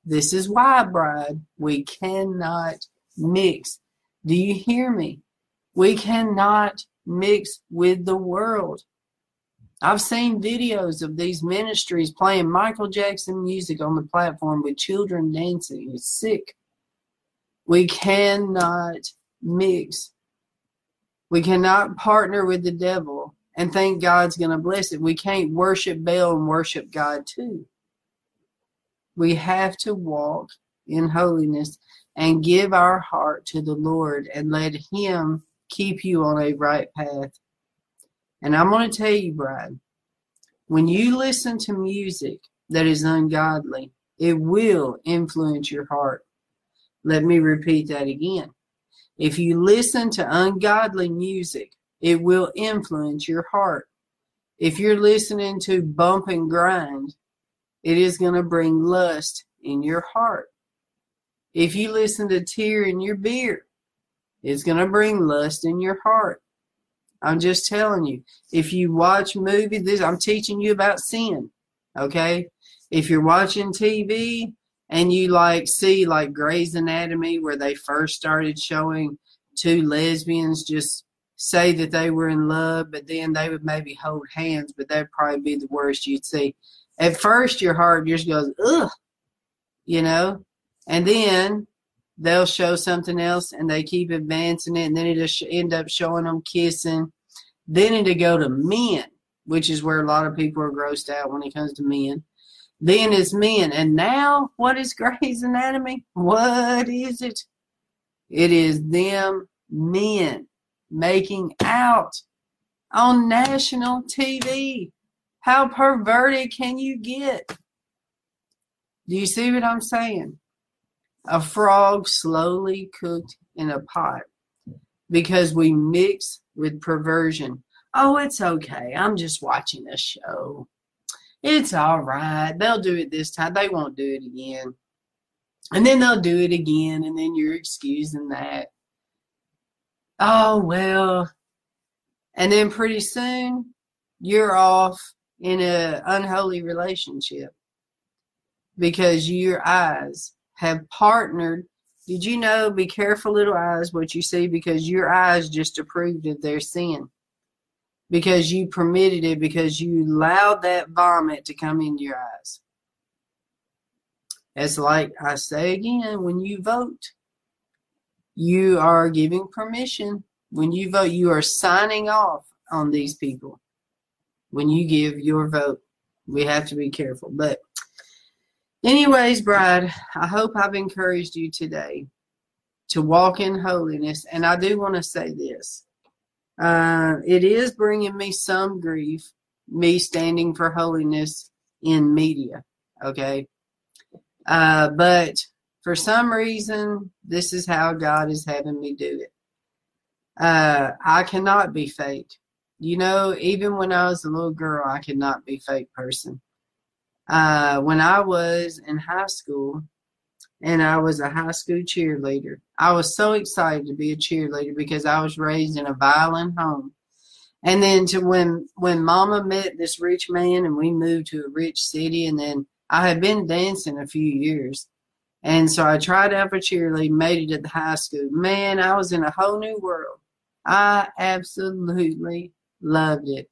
This is why bride we cannot mix. Do you hear me? We cannot mix with the world. I've seen videos of these ministries playing Michael Jackson music on the platform with children dancing. It's sick. We cannot mix. We cannot partner with the devil and think God's going to bless it. We can't worship Baal and worship God too. We have to walk in holiness and give our heart to the Lord and let Him keep you on a right path. And I'm going to tell you, Bride, when you listen to music that is ungodly, it will influence your heart. Let me repeat that again. If you listen to ungodly music, it will influence your heart. If you're listening to bump and grind, it is going to bring lust in your heart. If you listen to tear in your beer, it's going to bring lust in your heart. I'm just telling you. If you watch movies, this I'm teaching you about sin. Okay? If you're watching TV and you like see like Grey's Anatomy where they first started showing two lesbians just say that they were in love, but then they would maybe hold hands, but that'd probably be the worst you'd see. At first, your heart just goes, ugh, you know, and then they'll show something else and they keep advancing it, and then it'll sh- end up showing them kissing. Then it'll go to men, which is where a lot of people are grossed out when it comes to men. Then it's men. And now, what is Grey's Anatomy? What is it? It is them men making out on national TV. How perverted can you get? Do you see what I'm saying? A frog slowly cooked in a pot because we mix with perversion. Oh, it's okay. I'm just watching a show. It's all right. They'll do it this time. They won't do it again. And then they'll do it again, and then you're excusing that. Oh, well. And then pretty soon, you're off in an unholy relationship because your eyes have partnered. Did you know? Be careful, little eyes, what you see because your eyes just approved of their sin. Because you permitted it, because you allowed that vomit to come into your eyes. It's like I say again when you vote, you are giving permission. When you vote, you are signing off on these people. When you give your vote, we have to be careful. But, anyways, Bride, I hope I've encouraged you today to walk in holiness. And I do want to say this uh, it is bringing me some grief, me standing for holiness in media. Okay. Uh, but for some reason, this is how God is having me do it. Uh, I cannot be fake. You know, even when I was a little girl, I could not be fake person. Uh, when I was in high school and I was a high school cheerleader, I was so excited to be a cheerleader because I was raised in a violent home. And then to when when Mama met this rich man and we moved to a rich city, and then I had been dancing a few years, and so I tried out for cheerleading, made it at the high school. Man, I was in a whole new world. I absolutely loved it.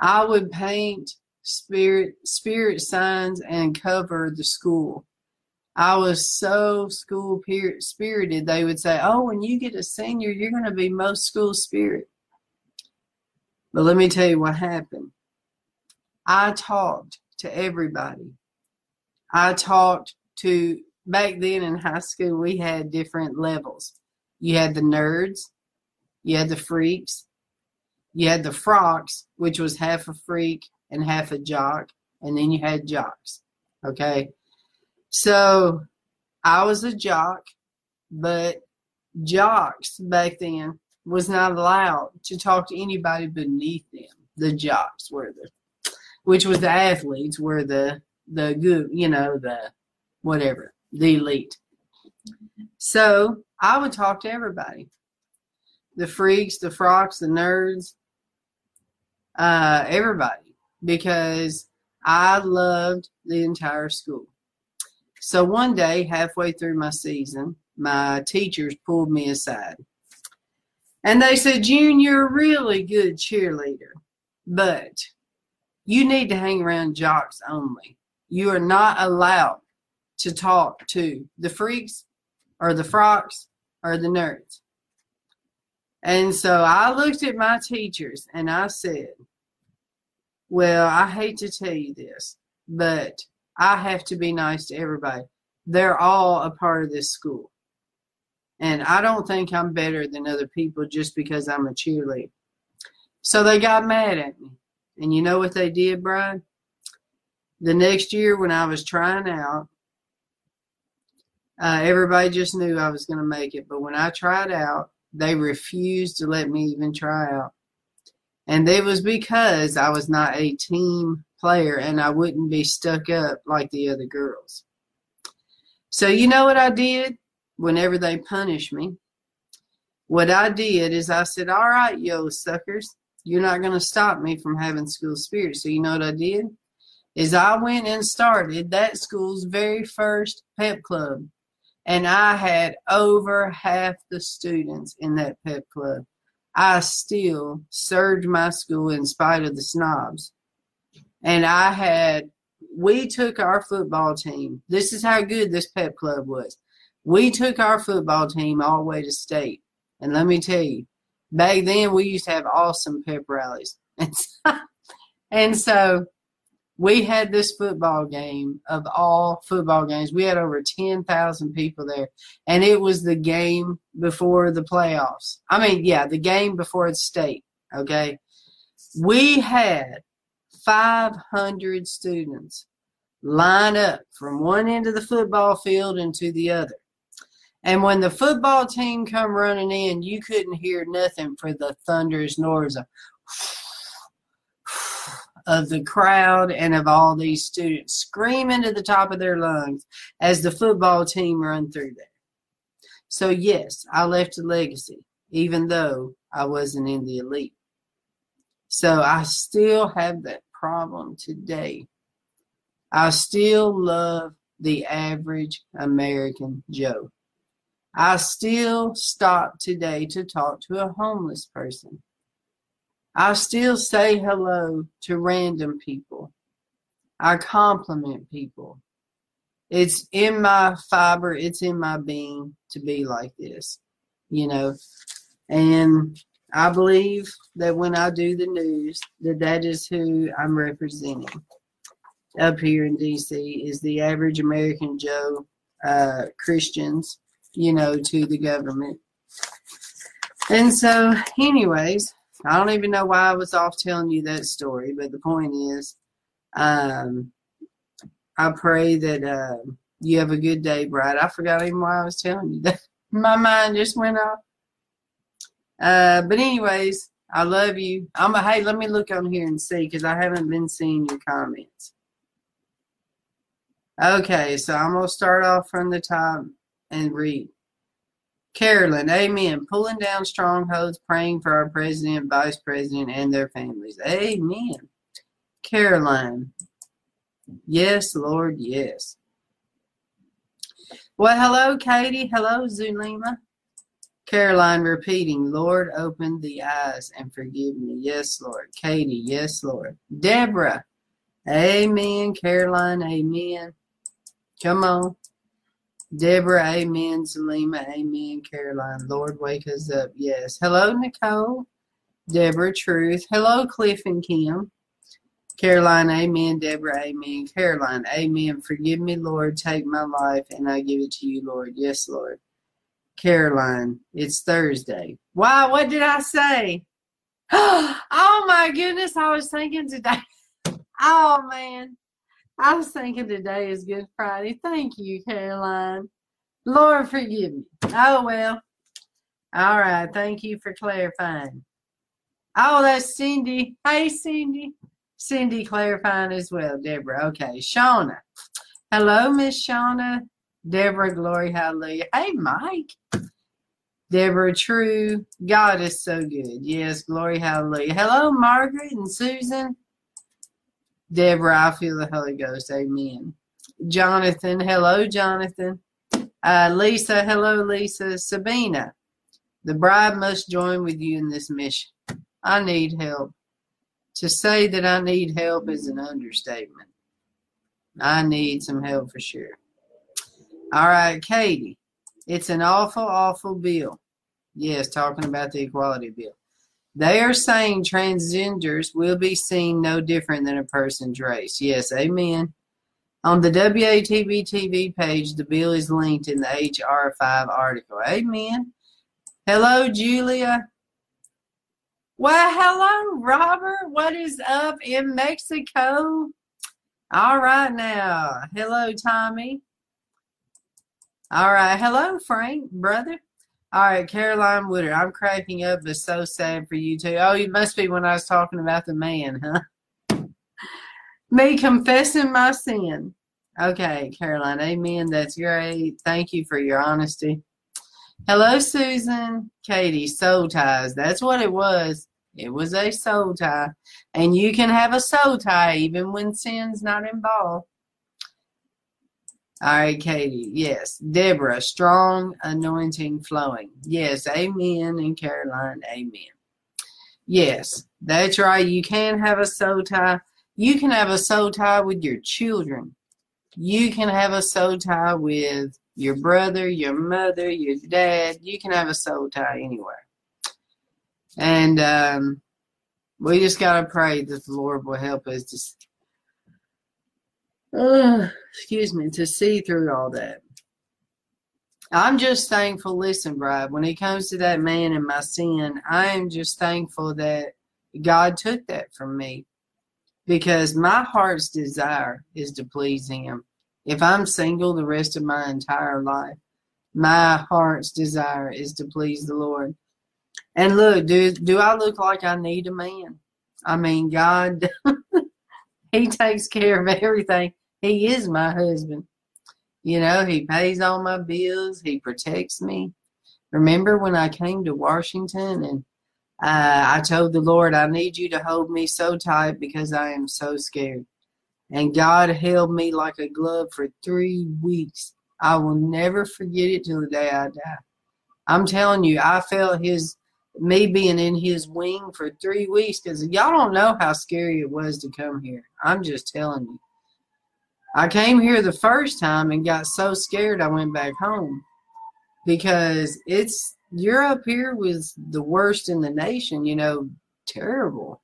I would paint spirit spirit signs and cover the school. I was so school spirited. They would say, "Oh, when you get a senior, you're going to be most school spirit." But let me tell you what happened. I talked to everybody. I talked to back then in high school. We had different levels. You had the nerds, you had the freaks, you had the frocks, which was half a freak and half a jock, and then you had jocks. Okay. So I was a jock, but jocks back then was not allowed to talk to anybody beneath them. The jocks were the, which was the athletes were the the good, you know, the whatever, the elite. So I would talk to everybody, the freaks, the frocks, the nerds, uh, everybody, because I loved the entire school. So one day, halfway through my season, my teachers pulled me aside. And they said, June, you're a really good cheerleader, but you need to hang around jocks only. You are not allowed to talk to the freaks or the frocks or the nerds. And so I looked at my teachers and I said, well, I hate to tell you this, but I have to be nice to everybody. They're all a part of this school. And I don't think I'm better than other people just because I'm a cheerleader. So they got mad at me. And you know what they did, Bride? The next year when I was trying out, uh, everybody just knew I was going to make it. But when I tried out, they refused to let me even try out. And it was because I was not a team player and I wouldn't be stuck up like the other girls. So, you know what I did whenever they punished me? what I did is I said, All right, yo suckers, you're not gonna stop me from having school spirit. So you know what I did? Is I went and started that school's very first pep club. And I had over half the students in that pep club. I still served my school in spite of the snobs. And I had we took our football team. This is how good this pep club was. We took our football team all the way to state. And let me tell you, back then we used to have awesome pep rallies. And so, we had this football game of all football games. We had over 10,000 people there. And it was the game before the playoffs. I mean, yeah, the game before the state. Okay. We had 500 students line up from one end of the football field into the other. And when the football team come running in, you couldn't hear nothing for the thunderous noise of, of the crowd and of all these students screaming to the top of their lungs as the football team run through there. So yes, I left a legacy, even though I wasn't in the elite. So I still have that problem today. I still love the average American Joe. I still stop today to talk to a homeless person. I still say hello to random people. I compliment people. It's in my fiber, it's in my being to be like this, you know. And I believe that when I do the news, that that is who I'm representing up here in DC is the average American Joe uh, Christians, you know, to the government. And so, anyways, I don't even know why I was off telling you that story, but the point is, um, I pray that uh, you have a good day, Bride. I forgot even why I was telling you that. My mind just went off. Uh, but anyways, I love you. I'm a hey. Let me look on here and see because I haven't been seeing your comments. Okay, so I'm gonna start off from the top and read. Carolyn, amen. Pulling down strongholds, praying for our president, vice president, and their families. Amen. Caroline, yes, Lord, yes. Well, hello, Katie. Hello, Zulima. Caroline repeating, Lord, open the eyes and forgive me. Yes, Lord. Katie, yes, Lord. Deborah, amen. Caroline, amen. Come on. Deborah, amen. Salima, amen. Caroline, Lord, wake us up. Yes. Hello, Nicole. Deborah, truth. Hello, Cliff and Kim. Caroline, amen. Deborah, amen. Caroline, amen. Forgive me, Lord. Take my life and I give it to you, Lord. Yes, Lord. Caroline, it's Thursday. Why? what did I say? Oh my goodness, I was thinking today. Oh man, I was thinking today is Good Friday. Thank you, Caroline. Lord, forgive me. Oh well. All right, thank you for clarifying. Oh, that's Cindy. Hey, Cindy. Cindy clarifying as well, Deborah. Okay, Shauna. Hello, Miss Shauna. Deborah, glory, hallelujah. Hey, Mike. Deborah, true. God is so good. Yes, glory, hallelujah. Hello, Margaret and Susan. Deborah, I feel the Holy Ghost. Amen. Jonathan, hello, Jonathan. Uh, Lisa, hello, Lisa. Sabina, the bride must join with you in this mission. I need help. To say that I need help is an understatement. I need some help for sure. All right, Katie. It's an awful, awful bill. Yes, talking about the equality bill. They are saying transgenders will be seen no different than a person's race. Yes, amen. On the WATB TV page, the bill is linked in the HR5 article. Amen. Hello, Julia. Well, hello, Robert. What is up in Mexico? All right, now. Hello, Tommy. All right. Hello, Frank, brother. All right, Caroline Woodard. I'm cracking up. It's so sad for you too. Oh, it must be when I was talking about the man, huh? Me confessing my sin. Okay, Caroline. Amen. That's great. Thank you for your honesty. Hello, Susan. Katie, soul ties. That's what it was. It was a soul tie. And you can have a soul tie even when sin's not involved. All right, Katie. Yes. Deborah, strong anointing flowing. Yes. Amen. And Caroline, amen. Yes, that's right. You can have a soul tie. You can have a soul tie with your children. You can have a soul tie with your brother, your mother, your dad. You can have a soul tie anywhere. And um, we just got to pray that the Lord will help us to, uh, excuse me, to see through all that. I'm just thankful. Listen, Bride, when it comes to that man and my sin, I am just thankful that God took that from me because my heart's desire is to please Him. If I'm single the rest of my entire life, my heart's desire is to please the Lord. And look, do do I look like I need a man? I mean, God, He takes care of everything. He is my husband. You know, He pays all my bills. He protects me. Remember when I came to Washington and uh, I told the Lord, I need you to hold me so tight because I am so scared. And God held me like a glove for three weeks. I will never forget it till the day I die. I'm telling you, I felt his me being in his wing for three weeks because y'all don't know how scary it was to come here. I'm just telling you. I came here the first time and got so scared I went back home because it's Europe here was the worst in the nation, you know, terrible.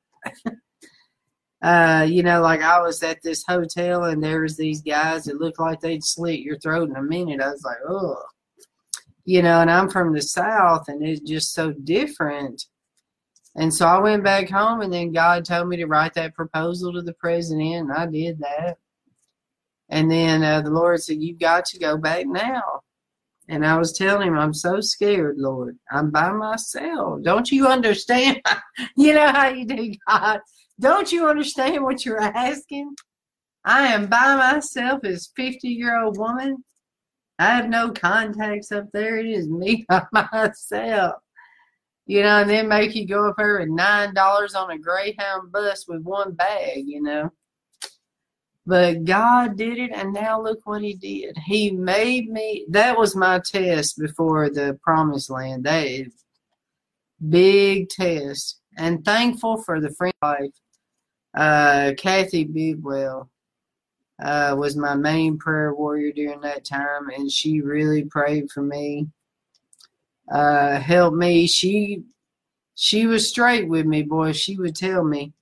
uh, you know, like I was at this hotel and there was these guys that looked like they'd slit your throat in a minute. I was like, oh, you know, and I'm from the South and it's just so different. And so I went back home and then God told me to write that proposal to the president and I did that. And then uh, the Lord said, you've got to go back now. And I was telling him, I'm so scared, Lord. I'm by myself. Don't you understand? you know how you do, God. Don't you understand what you're asking? I am by myself as 50 year old woman. I have no contacts up there. It is me by myself. You know, and then make you go up there with nine dollars on a Greyhound bus with one bag, you know. But God did it, and now look what He did. He made me. That was my test before the promised land. That is big test, and thankful for the friend life uh, Kathy Bidwell uh, was my main prayer warrior during that time, and she really prayed for me, uh, helped me. She she was straight with me, boy. She would tell me,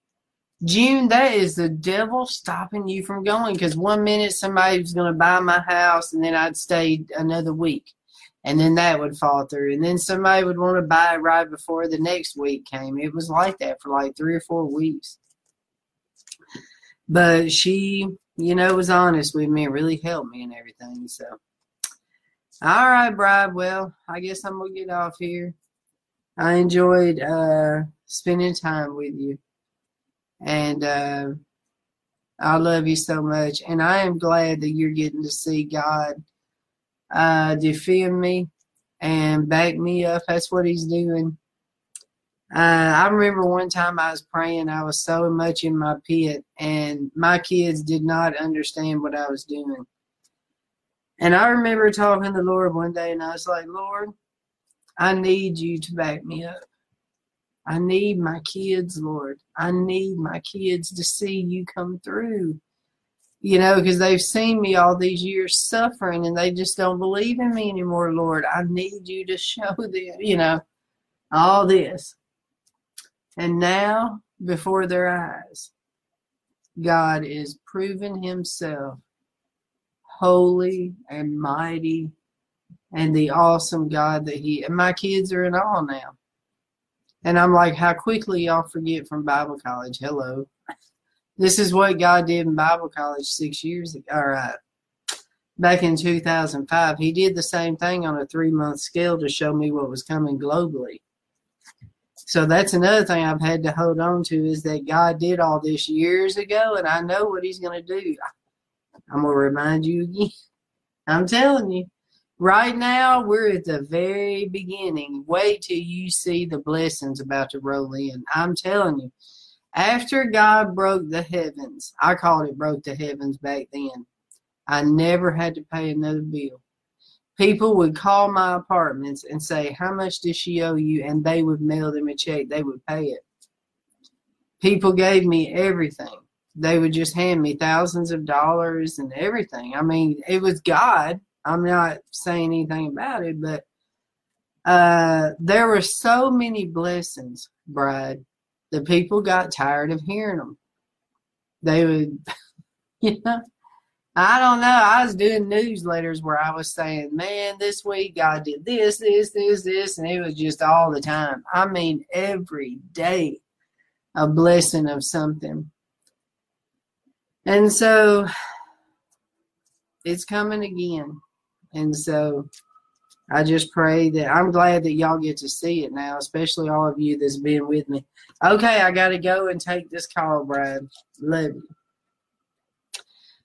June, that is the devil stopping you from going. Because one minute somebody was going to buy my house, and then I'd stay another week, and then that would fall through, and then somebody would want to buy it right before the next week came. It was like that for like three or four weeks but she, you know, was honest with me and really helped me and everything. So, all right, Bride. Well, I guess I'm gonna get off here. I enjoyed uh, spending time with you, and uh, I love you so much. And I am glad that you're getting to see God uh, defend me and back me up. That's what He's doing. Uh, I remember one time I was praying, I was so much in my pit, and my kids did not understand what I was doing. And I remember talking to the Lord one day, and I was like, Lord, I need you to back me up. I need my kids, Lord. I need my kids to see you come through. You know, because they've seen me all these years suffering and they just don't believe in me anymore, Lord. I need you to show them, you know, all this. And now, before their eyes, God is proving himself holy and mighty and the awesome God that he and my kids are in awe now. And I'm like, how quickly y'all forget from Bible college. Hello. This is what God did in Bible college six years ago. All right. Back in 2005, he did the same thing on a three month scale to show me what was coming globally. So that's another thing I've had to hold on to is that God did all this years ago, and I know what He's going to do. I'm going to remind you again. I'm telling you, Right now, we're at the very beginning. Wait till you see the blessings about to roll in. I'm telling you, after God broke the heavens, I called it broke the heavens back then. I never had to pay another bill. People would call my apartments and say, How much does she owe you? And they would mail them a check. They would pay it. People gave me everything. They would just hand me thousands of dollars and everything. I mean, it was God. I'm not saying anything about it, but uh, there were so many blessings, Bride. The people got tired of hearing them. They would, you know, I don't know. I was doing newsletters where I was saying, man, this week God did this, this, this, this, and it was just all the time. I mean, every day, a blessing of something. And so it's coming again. And so I just pray that I'm glad that y'all get to see it now, especially all of you that's been with me. Okay, I got to go and take this call, Bride. Love you.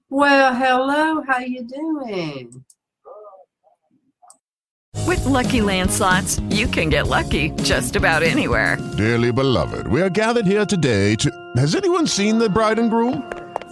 Well, hello. How you doing? With Lucky Land slots, you can get lucky just about anywhere. Dearly beloved, we are gathered here today to. Has anyone seen the bride and groom?